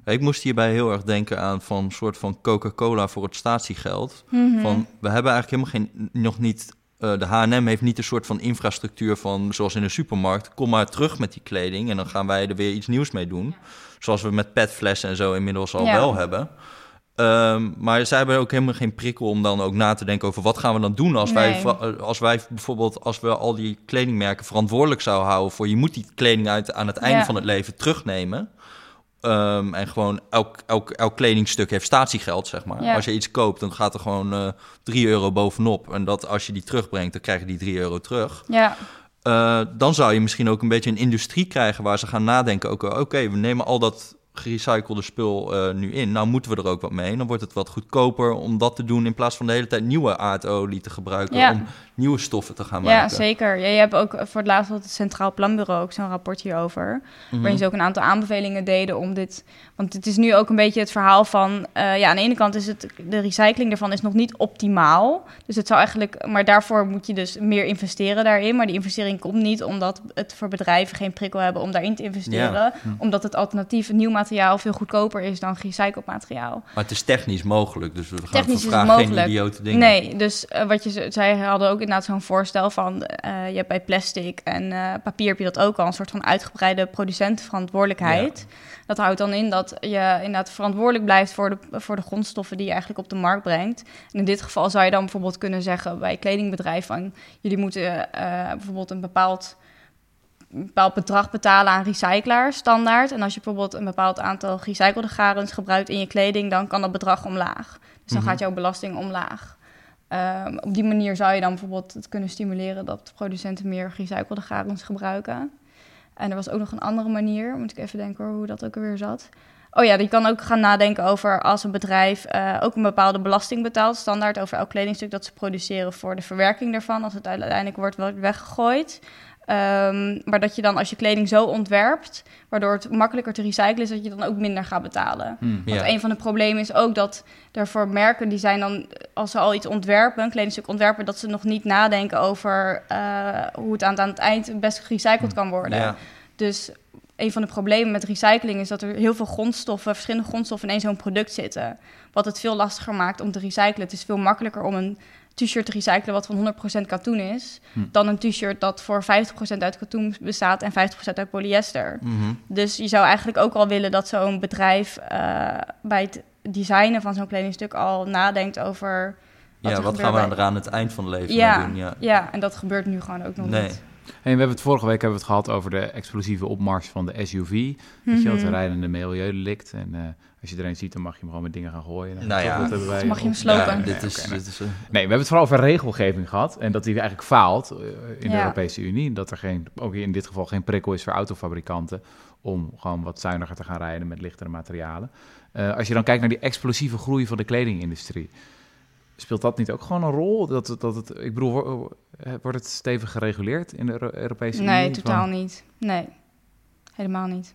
Ik moest hierbij heel erg denken aan van een soort van Coca-Cola voor het statiegeld. Mhm. Van, we hebben eigenlijk helemaal geen, nog niet, eh, de H&M heeft niet een soort van infrastructuur van, zoals in de supermarkt, kom maar terug met die kleding en dan gaan wij er weer iets nieuws mee doen. Zoals we met petflessen en zo inmiddels al Ja. wel hebben. Ehm, maar zij hebben ook helemaal geen prikkel om dan ook na te denken over wat gaan we dan doen als, wij, Nee. eh, als wij bijvoorbeeld, als we al die kledingmerken verantwoordelijk zouden houden voor je moet die kleding uit aan het einde Ja. van het leven terugnemen. Ehm, en gewoon elk, elk, elk kledingstuk heeft statiegeld, zeg maar. Ja. Als je iets koopt, dan gaat er gewoon eh 3 euro bovenop. En dat als je die terugbrengt, dan krijg je die 3 euro terug. Ja, Eh, dan zou je misschien ook een beetje een industrie krijgen waar ze gaan nadenken. Oké, oké, we nemen al dat gerecyclede spul eh, nu in. Nou moeten we er ook wat mee. Dan wordt het wat goedkoper om dat te doen in plaats van de hele tijd nieuwe aardolie te gebruiken Ja. om nieuwe stoffen te gaan Ja, maken. zeker. Ja, je hebt ook voor het laatst had het Centraal Planbureau ook zo'n rapport hierover. Mhm. Waarin ze ook een aantal aanbevelingen deden om dit. Want het is nu ook een beetje het verhaal van. eh, ja, aan de ene kant is het. De recycling daarvan is nog niet optimaal. Dus het zou eigenlijk. Maar daarvoor moet je dus meer investeren daarin. Maar die investering komt niet omdat het voor bedrijven geen prikkel hebben om daarin te investeren. Ja. Omdat het alternatief nieuw materiaal veel goedkoper is dan gerecycled materiaal. Maar het is technisch mogelijk, dus we gaan Technisch is voor vragen geen idiote dingen. Nee, dus eh, wat je ze- zij hadden ook inderdaad zo'n voorstel van eh, je hebt bij plastic en eh, papier heb je dat ook al een soort van uitgebreide producentenverantwoordelijkheid. Dat houdt dan in dat je inderdaad verantwoordelijk blijft voor de, voor de grondstoffen die je eigenlijk op de markt brengt. En in dit geval zou je dan bijvoorbeeld kunnen zeggen bij kledingbedrijf van jullie moeten bijvoorbeeld een bepaald een bepaald bedrag betalen aan recyclaars standaard. En als je bijvoorbeeld een bepaald aantal gerecyclede garens gebruikt in je kleding, dan kan dat bedrag omlaag. Dus dan Mhm. gaat jouw belasting omlaag. Ehm, op die manier zou je dan bijvoorbeeld het kunnen stimuleren dat producenten meer gerecyclede garens gebruiken. En er was ook nog een andere manier, moet ik even denken hoor, hoe dat ook alweer zat. Oh ja, je kan ook gaan nadenken over als een bedrijf eh, ook een bepaalde belasting betaalt, standaard over elk kledingstuk dat ze produceren voor de verwerking daarvan, als het uiteindelijk wordt weggegooid. Ehm, maar dat je dan als je kleding zo ontwerpt, waardoor het makkelijker te recyclen is, dat je dan ook minder gaat betalen. Hmm. Want Ja. een van de problemen is ook dat er voor merken die zijn dan, als ze al iets ontwerpen, een kledingstuk ontwerpen, dat ze nog niet nadenken over eh, hoe het aan, aan het eind best gerecycled kan worden. Ja. Dus een van de problemen met recycling is dat er heel veel grondstoffen, verschillende grondstoffen in één zo'n product zitten. Wat het veel lastiger maakt om te recyclen. Het is veel makkelijker om een t-shirt te recyclen wat van 100% katoen is, Hm. dan een t-shirt dat voor 50% uit katoen bestaat en 50% uit polyester. Mhm. Dus je zou eigenlijk ook al willen dat zo'n bedrijf eh, bij het designen van zo'n kledingstuk al nadenkt over. Wat Ja, er wat gaan we bij- er aan het eind van het leven Ja, doen? Ja. Ja, en dat gebeurt nu gewoon ook nog Nee. niet. En we hebben het vorige week hebben we het gehad over de explosieve opmars van de SUV. Weet je wel, het Mhm. rijdende milieudelict. En eh, als je er een ziet, dan mag je hem gewoon met dingen gaan gooien. Nou, Nou ja, dat wij mag je hem op- slopen. Ja, dit nee, is, dit eh, Nee, we hebben het vooral over regelgeving gehad. En dat die eigenlijk faalt eh, in de Ja. Europese Unie. Dat er geen, ook in dit geval geen prikkel is voor autofabrikanten om gewoon wat zuiniger te gaan rijden met lichtere materialen. Eh, als je dan kijkt naar die explosieve groei van de kledingindustrie. Speelt dat niet ook gewoon een rol? Dat, het- dat het, ik bedoel, wo- wordt het stevig gereguleerd in de Euro- Europese Unie? Nee, Van- totaal niet. Nee, helemaal niet.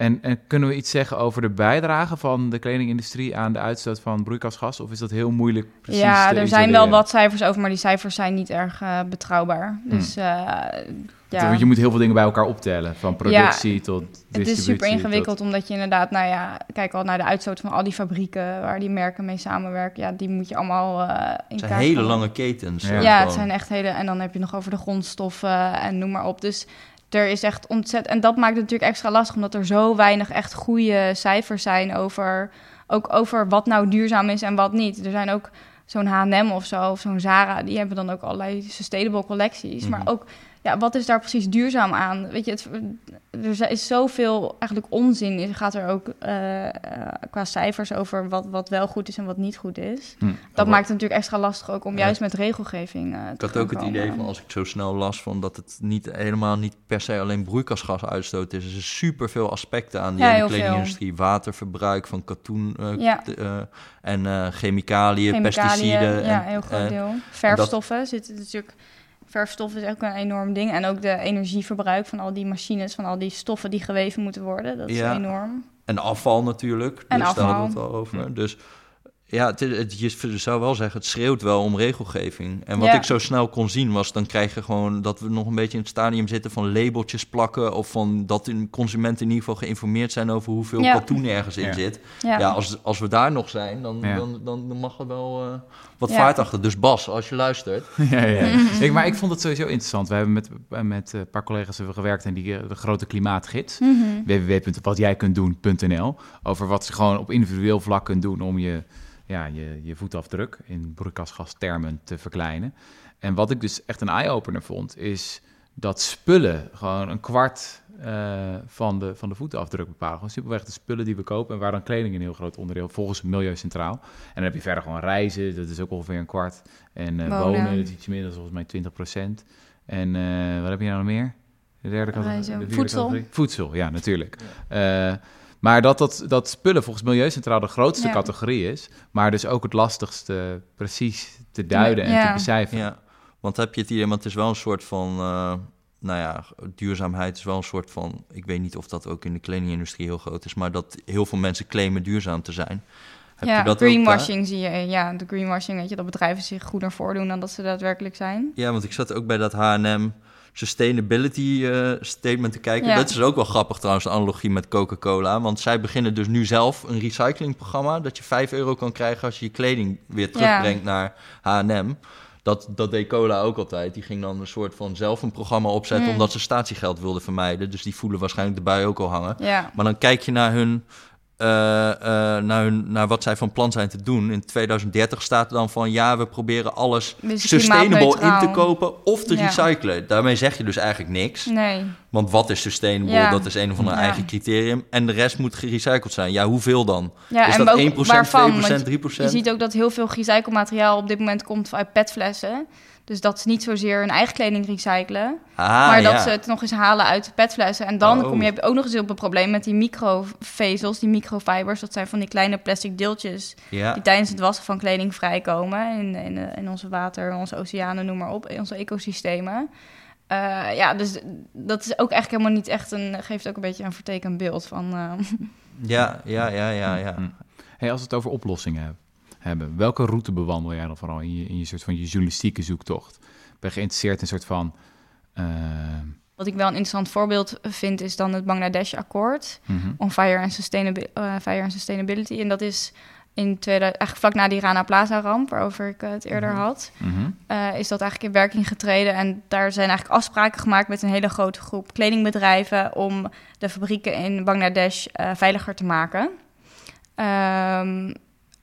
En, en kunnen we iets zeggen over de bijdrage van de kledingindustrie aan de uitstoot van broeikasgas? Of is dat heel moeilijk precies ja, te er zijn wel wat cijfers over, maar die cijfers zijn niet erg eh, betrouwbaar. Hmm. Dus eh, ja, Want je moet heel veel dingen bij elkaar optellen. Van productie tot distributie. het is super tot- ingewikkeld, omdat je inderdaad, nou ja, kijk al naar de uitstoot van al die fabrieken waar die merken mee samenwerken. Ja, die moet je allemaal eh in het zijn kaart hele lange ketens. Ja. Ja, het zijn echt hele. En dan heb je nog over de grondstoffen en noem maar op. Dus er is echt ontzettend. En dat maakt het natuurlijk extra lastig, omdat er zo weinig echt goede cijfers zijn over. Ook over wat nou duurzaam is en wat niet. Er zijn ook zo'n HM of zo, of zo'n Zara, die hebben dan ook allerlei sustainable collecties. Mhm. Maar ook, ja, wat is daar precies duurzaam aan? Weet je, het, er is zoveel eigenlijk onzin. Er gaat er ook eh, eh, qua cijfers over wat, wat wel goed is en wat niet goed is. Hm. Dat maakt het natuurlijk extra lastig ook om Ja. juist met regelgeving eh, te Ik had gaan ook het komen. idee van als ik zo snel las van dat het niet helemaal niet per se alleen broeikasgasuitstoot is. Er zijn super veel aspecten aan die Ja, kledingindustrie. Waterverbruik van katoen Ja. en eh, chemicaliën, Chemicaliën, pesticiden. ja, en, heel groot deel. Verfstoffen zitten natuurlijk. Verfstof is ook een enorm ding. En ook de energieverbruik van al die machines, van al die stoffen die geweven moeten worden. Dat is Ja. enorm. En afval natuurlijk. En dus daar hadden we afval. het al over. Hm. Dus ja, het, is- het, je zou wel zeggen, het schreeuwt wel om regelgeving. En wat Ja. ik zo snel kon zien was, dan krijg je gewoon dat we nog een beetje in het stadium zitten van labeltjes plakken. Of van dat de consumenten in ieder geval geïnformeerd zijn over hoeveel Ja. katoen ergens in Ja. zit. Ja, Ja, als, als we daar nog zijn, dan, Ja. dan, dan, dan mag er wel eh, wat Ja. vaart achter. Dus Bas, als je luistert. [LAUGHS] ja, ja. Ik, maar ik vond het sowieso interessant. We hebben met, met eh, een paar collega's hebben we gewerkt aan die, eh, de grote klimaatgids. Mhm. www.watjijkuntdoen.nl Over wat ze gewoon op individueel vlak kunt doen om je, ja, je, je voetafdruk in broeikasgastermen te verkleinen. En wat ik dus echt een eye-opener vond, is dat spullen gewoon een kwart eh, van, de, van de voetafdruk bepalen. Gewoon simpelweg de spullen die we kopen en waar dan kleding een heel groot onderdeel, volgens Milieu Centraal. En dan heb je verder gewoon reizen, dat is ook ongeveer een kwart. En eh, Wonen. wonen. dat is iets meer, dat is volgens mij 20 procent. En eh, wat heb je nou nog meer? De derde categorie. De Voedsel. Voedsel, ja, natuurlijk. Maar dat, dat, dat spullen volgens Milieucentraal de grootste Ja. categorie is, maar dus ook het lastigste precies te duiden en Ja. te becijferen. Ja, want heb je het idee, want het is wel een soort van, eh, nou ja, duurzaamheid is wel een soort van, ik weet niet of dat ook in de kledingindustrie heel groot is, maar dat heel veel mensen claimen duurzaam te zijn. Heb ja, je dat ook greenwashing zie je. Ja, de greenwashing, weet je, dat bedrijven zich goeder voordoen dan dat ze daadwerkelijk zijn. Ja, want ik zat ook bij dat H&M sustainability eh, statement te kijken. Ja. Dat is ook wel grappig trouwens, de analogie met Coca-Cola, want zij beginnen dus nu zelf een recyclingprogramma dat je 5 euro kan krijgen als je je kleding weer terugbrengt naar H&M. Dat, dat deed Cola ook altijd. Die ging dan een soort van zelf een programma opzetten... Mm. omdat ze statiegeld wilden vermijden. Dus die voelen waarschijnlijk de bui ook al hangen. Ja, Maar dan kijk je naar hun, eh, naar hun, naar wat zij van plan zijn te doen. In 2030 staat er dan van ja, we proberen alles Dus sustainable in te kopen of te Ja. recyclen. Daarmee zeg je dus eigenlijk niks. nee. Want wat is sustainable? Ja. Dat is een of ander Ja. eigen criterium. En de rest moet gerecycled zijn. Ja, hoeveel dan? Is dat ook 1%, 2%, waarvan? Want 3%? Je ziet ook dat heel veel recyclemateriaal op dit moment komt uit petflessen. Dus dat ze niet zozeer hun eigen kleding recyclen, ah, maar dat ja. ze het nog eens halen uit de petflessen. En dan Oh. kom je ook nog eens op een probleem met die microvezels, die microfibers. Dat zijn van die kleine plastic deeltjes Ja. die tijdens het wassen van kleding vrijkomen in, in, in onze water, onze oceanen, noem maar op, in onze ecosystemen. Eh, ja, dus dat is ook eigenlijk helemaal niet echt een, geeft ook een beetje een vertekend beeld van. eh, [LAUGHS] ja, ja, ja, ja, ja. Hm. Hey, als we het over oplossingen heb- hebben, welke route bewandel jij dan vooral in je, in je soort van je journalistieke zoektocht? Ben je geïnteresseerd in een soort van... eh, Wat ik wel een interessant voorbeeld vind, is dan het Bangladesh-akkoord mhm, on fire and, eh, fire and sustainability. En dat is in 2000, eigenlijk vlak na die Rana Plaza-ramp, waarover ik het eerder Mhm. had, mhm, eh, is dat eigenlijk in werking getreden. En daar zijn eigenlijk afspraken gemaakt met een hele grote groep kledingbedrijven om de fabrieken in Bangladesh veiliger te maken. Ehm,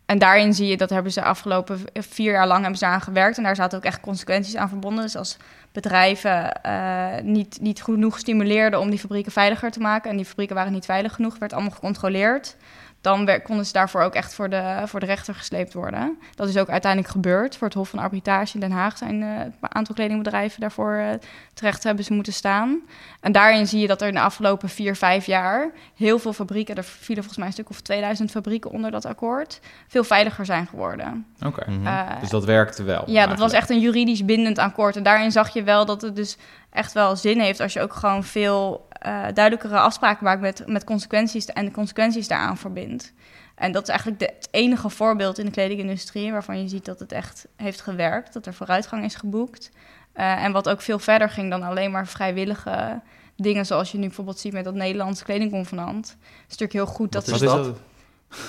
en daarin zie je dat hebben ze afgelopen vier jaar lang hebben ze aan gewerkt. En daar zaten ook echt consequenties aan verbonden. Dus als bedrijven eh, niet, niet genoeg stimuleerden om die fabrieken veiliger te maken. En die fabrieken waren niet veilig genoeg, werd allemaal gecontroleerd. Dan konden ze daarvoor ook echt voor de, voor de rechter gesleept worden. Dat is ook uiteindelijk gebeurd. Voor het Hof van Arbitrage in Den Haag zijn eh, een aantal kledingbedrijven daarvoor eh, terecht hebben ze moeten staan. En daarin zie je dat er in de afgelopen vier, vijf jaar heel veel fabrieken, er vielen volgens mij een stuk of 2000 fabrieken onder dat akkoord, veel veiliger zijn geworden. Oké, Mhm. Eh, dus dat werkte wel. ja, dat was echt een juridisch bindend akkoord. En daarin zag je wel dat het dus echt wel zin heeft als je ook gewoon veel duidelijkere afspraken maakt met, met consequenties en de consequenties daaraan verbindt. En dat is eigenlijk de, het enige voorbeeld in de kledingindustrie waarvan je ziet dat het echt heeft gewerkt, dat er vooruitgang is geboekt. Eh, en wat ook veel verder ging dan alleen maar vrijwillige dingen zoals je nu bijvoorbeeld ziet met dat Nederlandse kledingconvenant. Het is natuurlijk heel goed dat Wat ze is dat?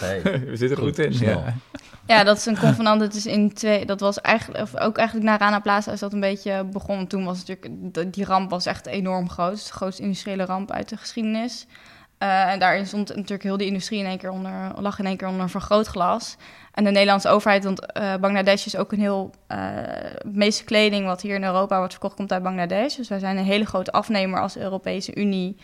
Nee. [LAUGHS] We zitten er goed in. Snel. Ja. Ja, dat is een convenant. Het is in twee. Dat was eigenlijk, of ook eigenlijk na Rana Plaza is dat een beetje begonnen. Toen was natuurlijk die ramp was echt enorm groot. Het is de grootste industriële ramp uit de geschiedenis. Eh, en daarin stond natuurlijk heel de industrie in één keer onder, lag in één keer onder een vergrootglas. En de Nederlandse overheid, want eh, Bangladesh is ook een heel. eh, de meeste kleding wat hier in Europa wordt verkocht, komt uit Bangladesh. Dus wij zijn een hele grote afnemer als Europese Unie.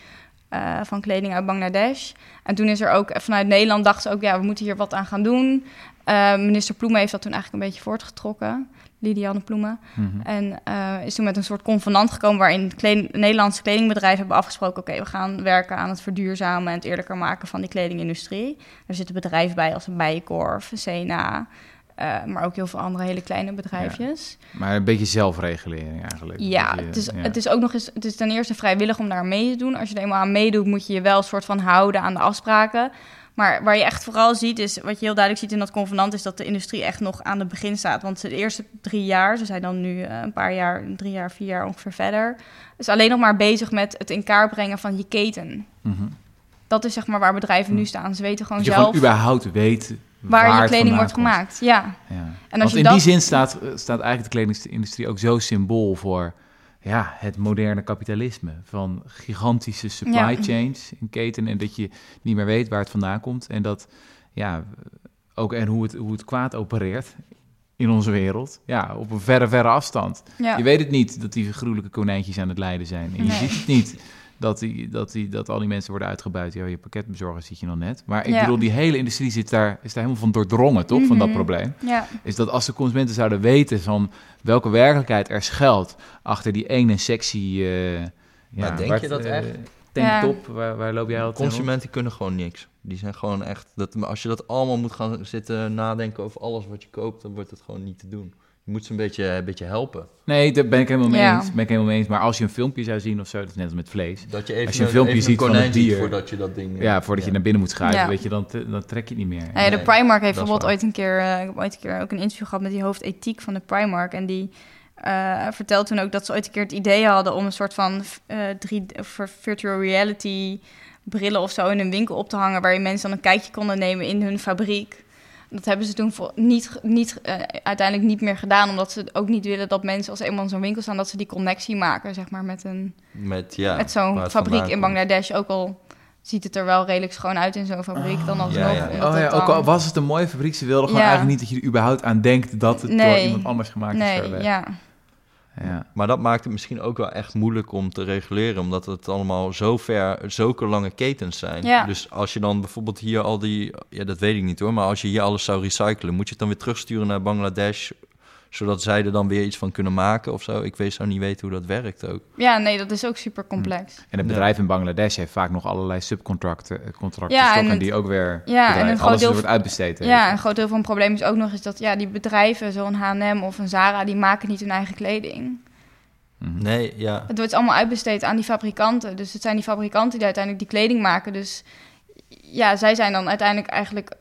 Eh, van kleding uit Bangladesh. En toen is er ook vanuit Nederland dachten ze ook, ja, we moeten hier wat aan gaan doen. Eh, minister Ploemen heeft dat toen eigenlijk een beetje voortgetrokken. Lidiane Ploemen. Mhm. En eh, is toen met een soort convenant gekomen waarin kleding- Nederlandse kledingbedrijven hebben afgesproken: oké, we gaan werken aan het verduurzamen en het eerlijker maken van die kledingindustrie. Er zitten bedrijven bij als een Bijenkorf, Sena, eh, maar ook heel veel andere hele kleine bedrijfjes. Maar een beetje zelfregulering eigenlijk. Ja, je- het is, ja. het is ook nog eens, het is ten eerste vrijwillig om daar mee te doen. Als je er eenmaal aan meedoet, moet je je wel een soort van houden aan de afspraken. Maar waar je echt vooral ziet, is wat je heel duidelijk ziet in dat convenant, is dat de industrie echt nog aan het begin staat. Want de eerste drie jaar, ze zijn dan nu eh, een paar jaar, drie jaar, vier jaar ongeveer verder, is alleen nog maar bezig met het in kaart brengen van je keten. Mhm. Dat is zeg maar waar bedrijven Hm. nu staan. Ze weten gewoon Dat je zelf gewoon überhaupt weet waar, je kleding wordt komt. gemaakt. Ja. Ja. En Want als je in dat, die zin staat, eh, staat eigenlijk de kledingindustrie ook zo symbool voor ja, het moderne kapitalisme. Van gigantische supply Ja. chains in keten en dat je niet meer weet waar het vandaan komt. En dat, ja, ook en hoe het, hoe het kwaad opereert in onze wereld. Ja, op een verre, verre afstand. ja. Je weet het niet dat die gruwelijke konijntjes aan het lijden zijn. En je Nee. ziet het niet dat, die, dat, die, dat al die mensen worden uitgebuit. Ja, je pakketbezorger ziet je nog net. Maar ik Ja. bedoel, die hele industrie zit daar, is daar helemaal van doordrongen, toch? Van dat Mhm. probleem ja. is dat als de consumenten zouden weten van welke werkelijkheid er schuilt achter die ene sexy... eh ja, denk Bart, je dat eh, echt? Tanktop, waar, waar loop jij altijd Consumenten kunnen gewoon niks. Die zijn gewoon echt... Dat, als je dat allemaal moet gaan zitten nadenken over alles wat je koopt... dan wordt het gewoon niet te doen. Je moet ze een beetje, een beetje helpen. Nee, daar ben ik helemaal mee Ja. eens. Ben ik helemaal mee eens. Maar als je een filmpje zou zien of zo, dat is net als met vlees. Dat je even, Als je een filmpje even ziet van het ziet dier. voordat je dat ding... Ja, voordat je naar binnen moet schuiven, Ja. weet je, dan, dan trek je het niet meer. Ja, de Nee, Primark heeft bijvoorbeeld ooit een keer, eh, ik heb ooit een keer ook een interview gehad met die hoofdethiek van de Primark. En die eh vertelde toen ook dat ze ooit een keer het idee hadden om een soort van eh drie, virtual reality brillen of zo in een winkel op te hangen, waar je mensen dan een kijkje konden nemen in hun fabriek. Dat hebben ze toen voor niet, niet, eh, uiteindelijk niet meer gedaan, omdat ze ook niet willen dat mensen als eenmaal in zo'n winkel staan, dat ze die connectie maken, zeg maar, met, een, Met, ja, met zo'n fabriek in komt. Bangladesh. Ook al ziet het er wel redelijk schoon uit in zo'n fabriek, dan alsnog. ja, Oh ja, het ook al was het een mooie fabriek, ze wilden gewoon Ja. eigenlijk niet dat je er überhaupt aan denkt dat het door iemand anders gemaakt is. Nee, verder weg. ja. Ja. Maar dat maakt het misschien ook wel echt moeilijk om te reguleren, omdat het allemaal zo ver, zulke lange ketens zijn. Ja. Dus als je dan bijvoorbeeld hier al die, ja dat weet ik niet hoor, maar als je hier alles zou recyclen, moet je het dan weer terugsturen naar Bangladesh, zodat zij er dan weer iets van kunnen maken of zo. Ik weet, zou niet weten hoe dat werkt ook. Ja, nee, dat is ook super complex. En het bedrijf in Bangladesh heeft vaak nog allerlei subcontracten eh, contracten Ja, en stokken het- die ook weer Ja, bedrijf- en een groot alles deel wordt uitbesteed. Ja, een groot deel van het probleem is ook nog eens dat ja, die bedrijven, zo'n H&M of een Zara, die maken niet hun eigen kleding. Mhm. Nee, ja. Het wordt allemaal uitbesteed aan die fabrikanten. Dus het zijn die fabrikanten die uiteindelijk die kleding maken. Dus ja, zij zijn dan uiteindelijk eigenlijk...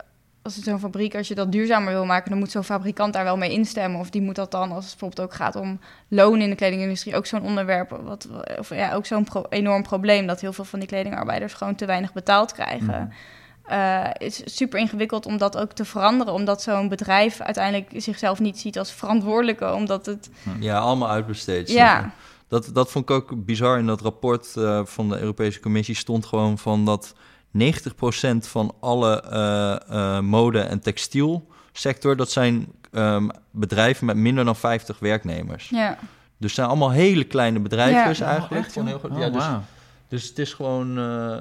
Als het zo'n fabriek, als je dat duurzamer wil maken... dan moet zo'n fabrikant daar wel mee instemmen. Of die moet dat dan, als het bijvoorbeeld ook gaat om loon in de kledingindustrie... ook zo'n onderwerp, wat, of ja, ook zo'n pro- enorm probleem... dat heel veel van die kledingarbeiders gewoon te weinig betaald krijgen... Eh, is super ingewikkeld om dat ook te veranderen. Omdat zo'n bedrijf uiteindelijk zichzelf niet ziet als verantwoordelijke. Omdat het... Ja, allemaal uitbesteed. Ja, Dat, dat vond ik ook bizar. In dat rapport eh, van de Europese Commissie stond gewoon van dat 90% van alle eh, eh, mode- en textielsector... dat zijn ehm, bedrijven met minder dan 50 werknemers. ja, Dus het zijn allemaal hele kleine bedrijfjes Oh, eigenlijk. Van heel, Oh, ja, dus, dus het is gewoon... eh,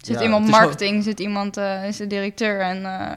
zit ja, iemand gewoon- marketing, zit iemand, eh, is de directeur en... eh,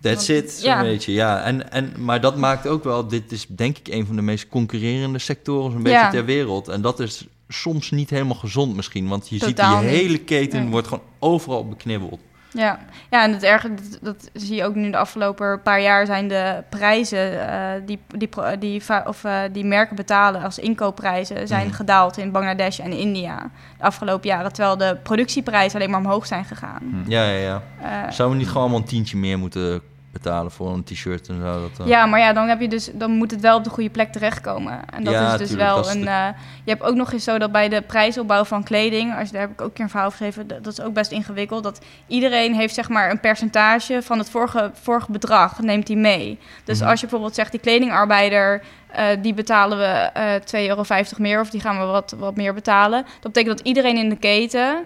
That's Want- it, zo'n ja. beetje, ja. En, en, maar dat maakt ook wel, dit is denk ik een van de meest concurrerende sectoren zo'n beetje Ja. ter wereld. En dat is soms niet helemaal gezond misschien, want je Totaal ziet die hele keten Nee. wordt gewoon overal beknibbeld. Ja, ja en het erge, dat, dat zie je ook nu de afgelopen paar jaar zijn de prijzen eh, die, die, die, of, eh, die merken betalen als inkoopprijzen zijn Mhm. gedaald in Bangladesh en India de afgelopen jaren, terwijl de productieprijzen alleen maar omhoog zijn gegaan. Hm. Ja, ja, ja. Eh, Zouden we niet gewoon allemaal een tientje meer moeten betalen voor een t-shirt en zo? Dat, eh, Ja, maar ja, dan, heb je dus, dan moet het wel op de goede plek terechtkomen. En dat Ja, is dus tuurlijk, wel is een. eh, je hebt ook nog eens zo dat bij de prijsopbouw van kleding, als, daar heb ik ook een keer een verhaal over geschreven, dat, dat is ook best ingewikkeld. Dat iedereen heeft zeg maar een percentage van het vorige, vorige bedrag, neemt hij mee. Dus Mhm. als je bijvoorbeeld zegt, die kledingarbeider, eh, die betalen we eh 2,50 euro meer of die gaan we wat, wat meer betalen. Dat betekent dat iedereen in de keten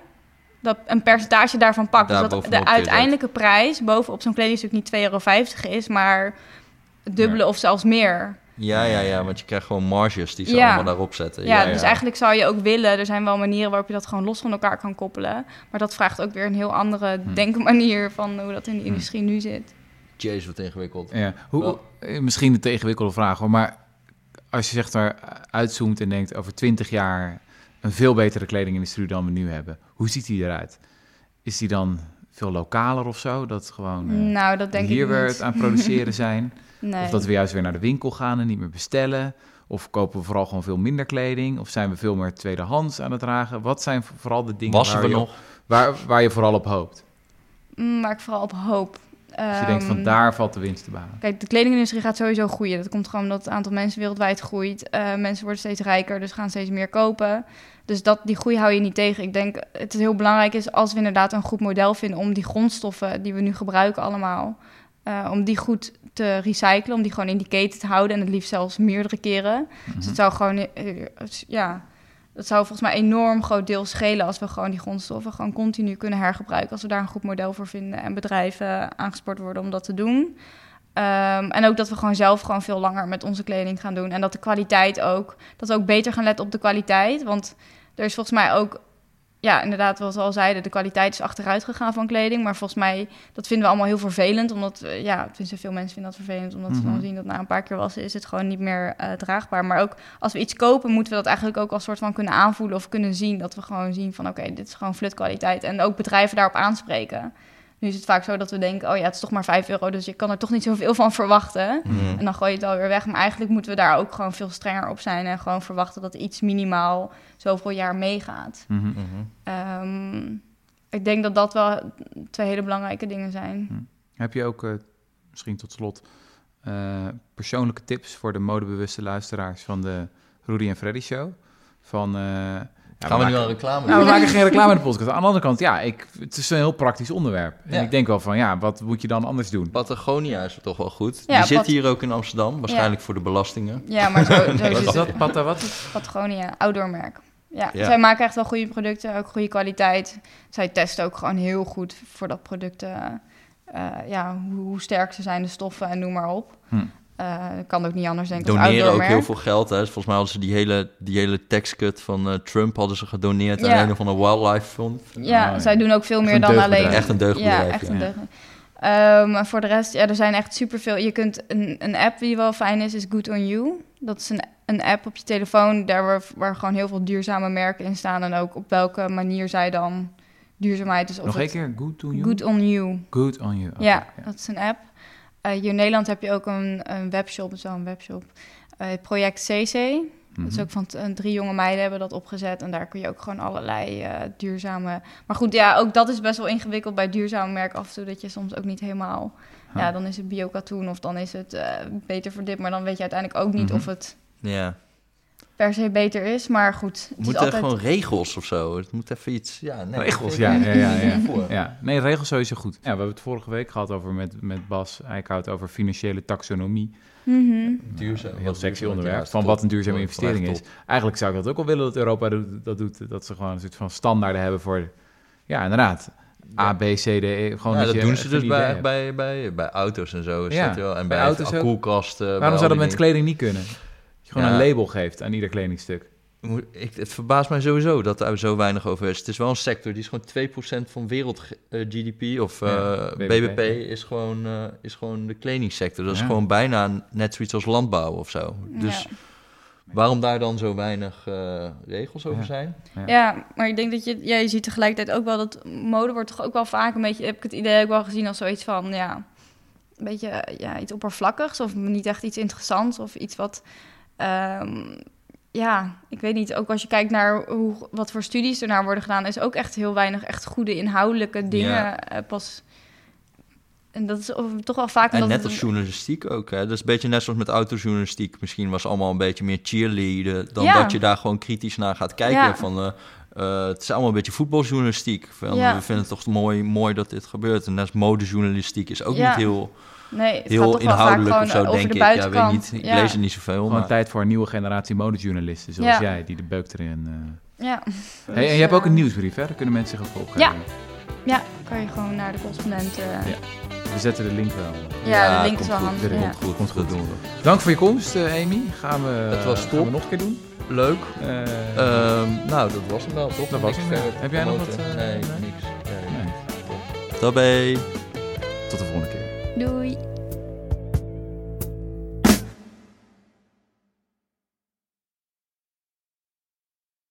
dat een percentage daarvan pakt. Daar dus dat de uiteindelijke prijs bovenop zo'n kledingstuk niet 2,50 euro is, maar dubbele of zelfs meer. ja, ja, ja, want je krijgt gewoon marges die ze Ja. allemaal daarop zetten. Ja, dus eigenlijk zou je ook willen, er zijn wel manieren waarop je dat gewoon los van elkaar kan koppelen. Maar dat vraagt ook weer een heel andere Hm. denkmanier van hoe dat in de industrie nu zit. Jezus, wat ingewikkeld. Ja. Hoe, Wel- eh, misschien een tegenwikkelde vraag hoor, maar als je zegt daar uitzoomt en denkt over 20 jaar een veel betere kledingindustrie dan we nu hebben, hoe ziet die eruit? Is die dan veel lokaler of zo? Dat gewoon eh, nou, dat denk hier ik weer niet. het aan produceren [LAUGHS] zijn? Nee. Of dat we juist weer naar de winkel gaan en niet meer bestellen? Of kopen we vooral gewoon veel minder kleding? Of zijn we veel meer tweedehands aan het dragen? Wat zijn vooral de dingen Wassen waar, we je, nog? Waar, waar je vooral op hoopt? Mm, waar ik vooral op hoop. Als je denkt van Ehm, daar valt de winst te behalen. Kijk, de kledingindustrie gaat sowieso groeien. Dat komt gewoon omdat het aantal mensen wereldwijd groeit. Eh, mensen worden steeds rijker, dus gaan steeds meer kopen. Dus dat, die groei hou je niet tegen. Ik denk het heel belangrijk is als we inderdaad een goed model vinden om die grondstoffen die we nu gebruiken allemaal, eh, om die goed te recyclen, om die gewoon in die keten te houden en het liefst zelfs meerdere keren. Dus Mhm. het zou gewoon, eh, ja, dat zou volgens mij enorm groot deel schelen als we gewoon die grondstoffen gewoon continu kunnen hergebruiken. Als we daar een goed model voor vinden en bedrijven aangespoord worden om dat te doen. Ehm, en ook dat we gewoon zelf gewoon veel langer met onze kleding gaan doen. En dat de kwaliteit ook, dat we ook beter gaan letten op de kwaliteit. Want er is volgens mij ook, ja, inderdaad, wat we al zeiden, de kwaliteit is achteruit gegaan van kleding. Maar volgens mij, dat vinden we allemaal heel vervelend. Omdat, we- ja, tenminste, veel mensen vinden dat vervelend. Omdat ze Mhm. dan zien dat na een paar keer wassen is het gewoon niet meer eh, draagbaar. Maar ook als we iets kopen, moeten we dat eigenlijk ook als soort van kunnen aanvoelen of kunnen zien. Dat we gewoon zien van, oké, dit is gewoon flutkwaliteit. En ook bedrijven daarop aanspreken. Nu is het vaak zo dat we denken, oh ja, het is toch maar 5 euro, dus je kan er toch niet zoveel van verwachten. Mhm. En dan gooi je het alweer weg. Maar eigenlijk moeten we daar ook gewoon veel strenger op zijn en gewoon verwachten dat iets minimaal zoveel jaar meegaat. Mhm. Mhm. Ehm, ik denk dat dat wel twee hele belangrijke dingen zijn. Heb je ook, eh, misschien tot slot, eh, persoonlijke tips voor de modebewuste luisteraars van de Rudy en Freddy Show? Van, eh, Gaan we nu maken- al reclame Nou, we doen? maken geen [LAUGHS] reclame in de podcast. Aan de andere kant, ja, ik, het is een heel praktisch onderwerp. En Ja. ik denk wel van, ja, wat moet je dan anders doen? Patagonia is toch wel goed. Ja, Die zit Pat- hier ook in Amsterdam, waarschijnlijk voor de belastingen. Ja, maar zo, [LAUGHS] is het. dat? Pata, wat? is- Patagonia, outdoormerk. Ja, Ja. zij maken echt wel goede producten, ook goede kwaliteit. Zij testen ook gewoon heel goed voordat producten, eh, ja, hoe, hoe sterk ze zijn, de stoffen en noem maar op. Hm. Eh, kan ook niet anders denk ik Doneren ook heel veel geld. Hè. Volgens mij hadden ze die hele, die hele taxcut van eh, Trump hadden ze gedoneerd Ja. aan een of andere wildlife fund. Ja, Oh, zij ja. doen ook veel Echt meer een dan alleen... Echt een deugdbedrijf, Ja, echt ja. een. Ehm, maar voor de rest, ja, er zijn echt superveel. Je kunt een, een app die wel fijn is, is Good On You. Dat is een, een app op je telefoon daar waar, waar gewoon heel veel duurzame merken in staan. En ook op welke manier zij dan duurzaamheid... Dus of Nog het- keer, good to you? Good On You. Good on you. Ja, dat is een app. Eh, hier in Nederland heb je ook een, een webshop, zo'n webshop. Eh, project CC. Dat is Mhm. ook van een- drie jonge meiden hebben dat opgezet. En daar kun je ook gewoon allerlei eh, duurzame... Maar goed, ja, ook dat is best wel ingewikkeld bij duurzame merken. Af en toe dat je soms ook niet helemaal... Ja. Ja, dan is het bio-katoen of dan is het eh, beter voor dit. Maar dan weet je uiteindelijk ook niet Mhm. of het Ja. Per se beter is. Maar goed, het Moet is er altijd... gewoon regels of zo? Het moet even iets... Ja, nee, Regels, ja, ja, ja, ja. Ja. Nee, regels sowieso goed. Ja, we hebben het vorige week gehad over met, met Bas Eickhout over financiële taxonomie. Mhm. Duurzaam. Een heel sexy onderwerp. ja, van top. wat een duurzame Top, investering is. Eigenlijk zou ik dat ook wel willen dat Europa doet- dat doet. Dat ze gewoon een soort van standaarden hebben voor... Ja, inderdaad. A, B, C, D, E. Gewoon Ja, dat, doen ze dus bij, bij, bij, bij auto's en zo. Is Ja, dat wel. En bij bij, auto's koelkasten. Waarom zou dat met kleding niet kunnen? Je gewoon Ja. een label geeft aan ieder kledingstuk. Moet- Ik, het verbaast mij sowieso dat daar zo weinig over is. Het is wel een sector die is gewoon 2% van wereld eh, GDP of eh, Ja, BBP. BBP is gewoon, eh, is gewoon de kledingssector. Dat is gewoon bijna net zoiets als landbouw of zo. Dus Ja. waarom daar dan zo weinig eh, regels over Ja. zijn? Ja, maar ik denk dat je, ja, je ziet tegelijkertijd ook wel dat mode wordt toch ook wel vaak een beetje, heb ik het idee ook wel gezien als zoiets van, ja, een beetje eh, ja, iets oppervlakkigs of niet echt iets interessants of iets wat, ehm, ja, ik weet niet. Ook als je kijkt naar hoe, wat voor studies er naar worden gedaan, is ook echt heel weinig echt goede inhoudelijke dingen Ja. eh, pas. En dat is toch wel vaak En net het- als journalistiek ook. Hè? Dat is een beetje net zoals met autojournalistiek. Misschien was allemaal een beetje meer cheerleaden... dan Ja. dat je daar gewoon kritisch naar gaat kijken. Ja. Van, eh, eh, het is allemaal een beetje voetbaljournalistiek. Van, Ja. We vinden het toch mooi, mooi dat dit gebeurt. En net modejournalistiek is ook niet heel, nee, het gaat heel toch wel vaak inhoudelijk gewoon of zo, over denk de ik. Ja, buitenkant. weet niet, ik Ja. lees het niet zoveel. Gewoon Maar... tijd voor een nieuwe generatie modejournalisten zoals Ja. jij, die de beuk erin... eh. Ja. Hey, en je hebt ook een nieuwsbrief, hè? Daar kunnen mensen zich ook opgeven. Ja. Ja, kan je gewoon naar de correspondent. eh, Ja. We zetten de link wel. Ja, de link is wel goed. handig, Dat ja. komt goed, Komt goed. doen we. Dank voor je komst, eh, Amy. Gaan we, Het was gaan top. we nog een keer doen. Leuk. Eh, Ehm, nou, dat was hem wel, toch? Dat was hem, ja. Heb jij nog wat, eh, nee, niks. Nee, nee. Tabé. Doei!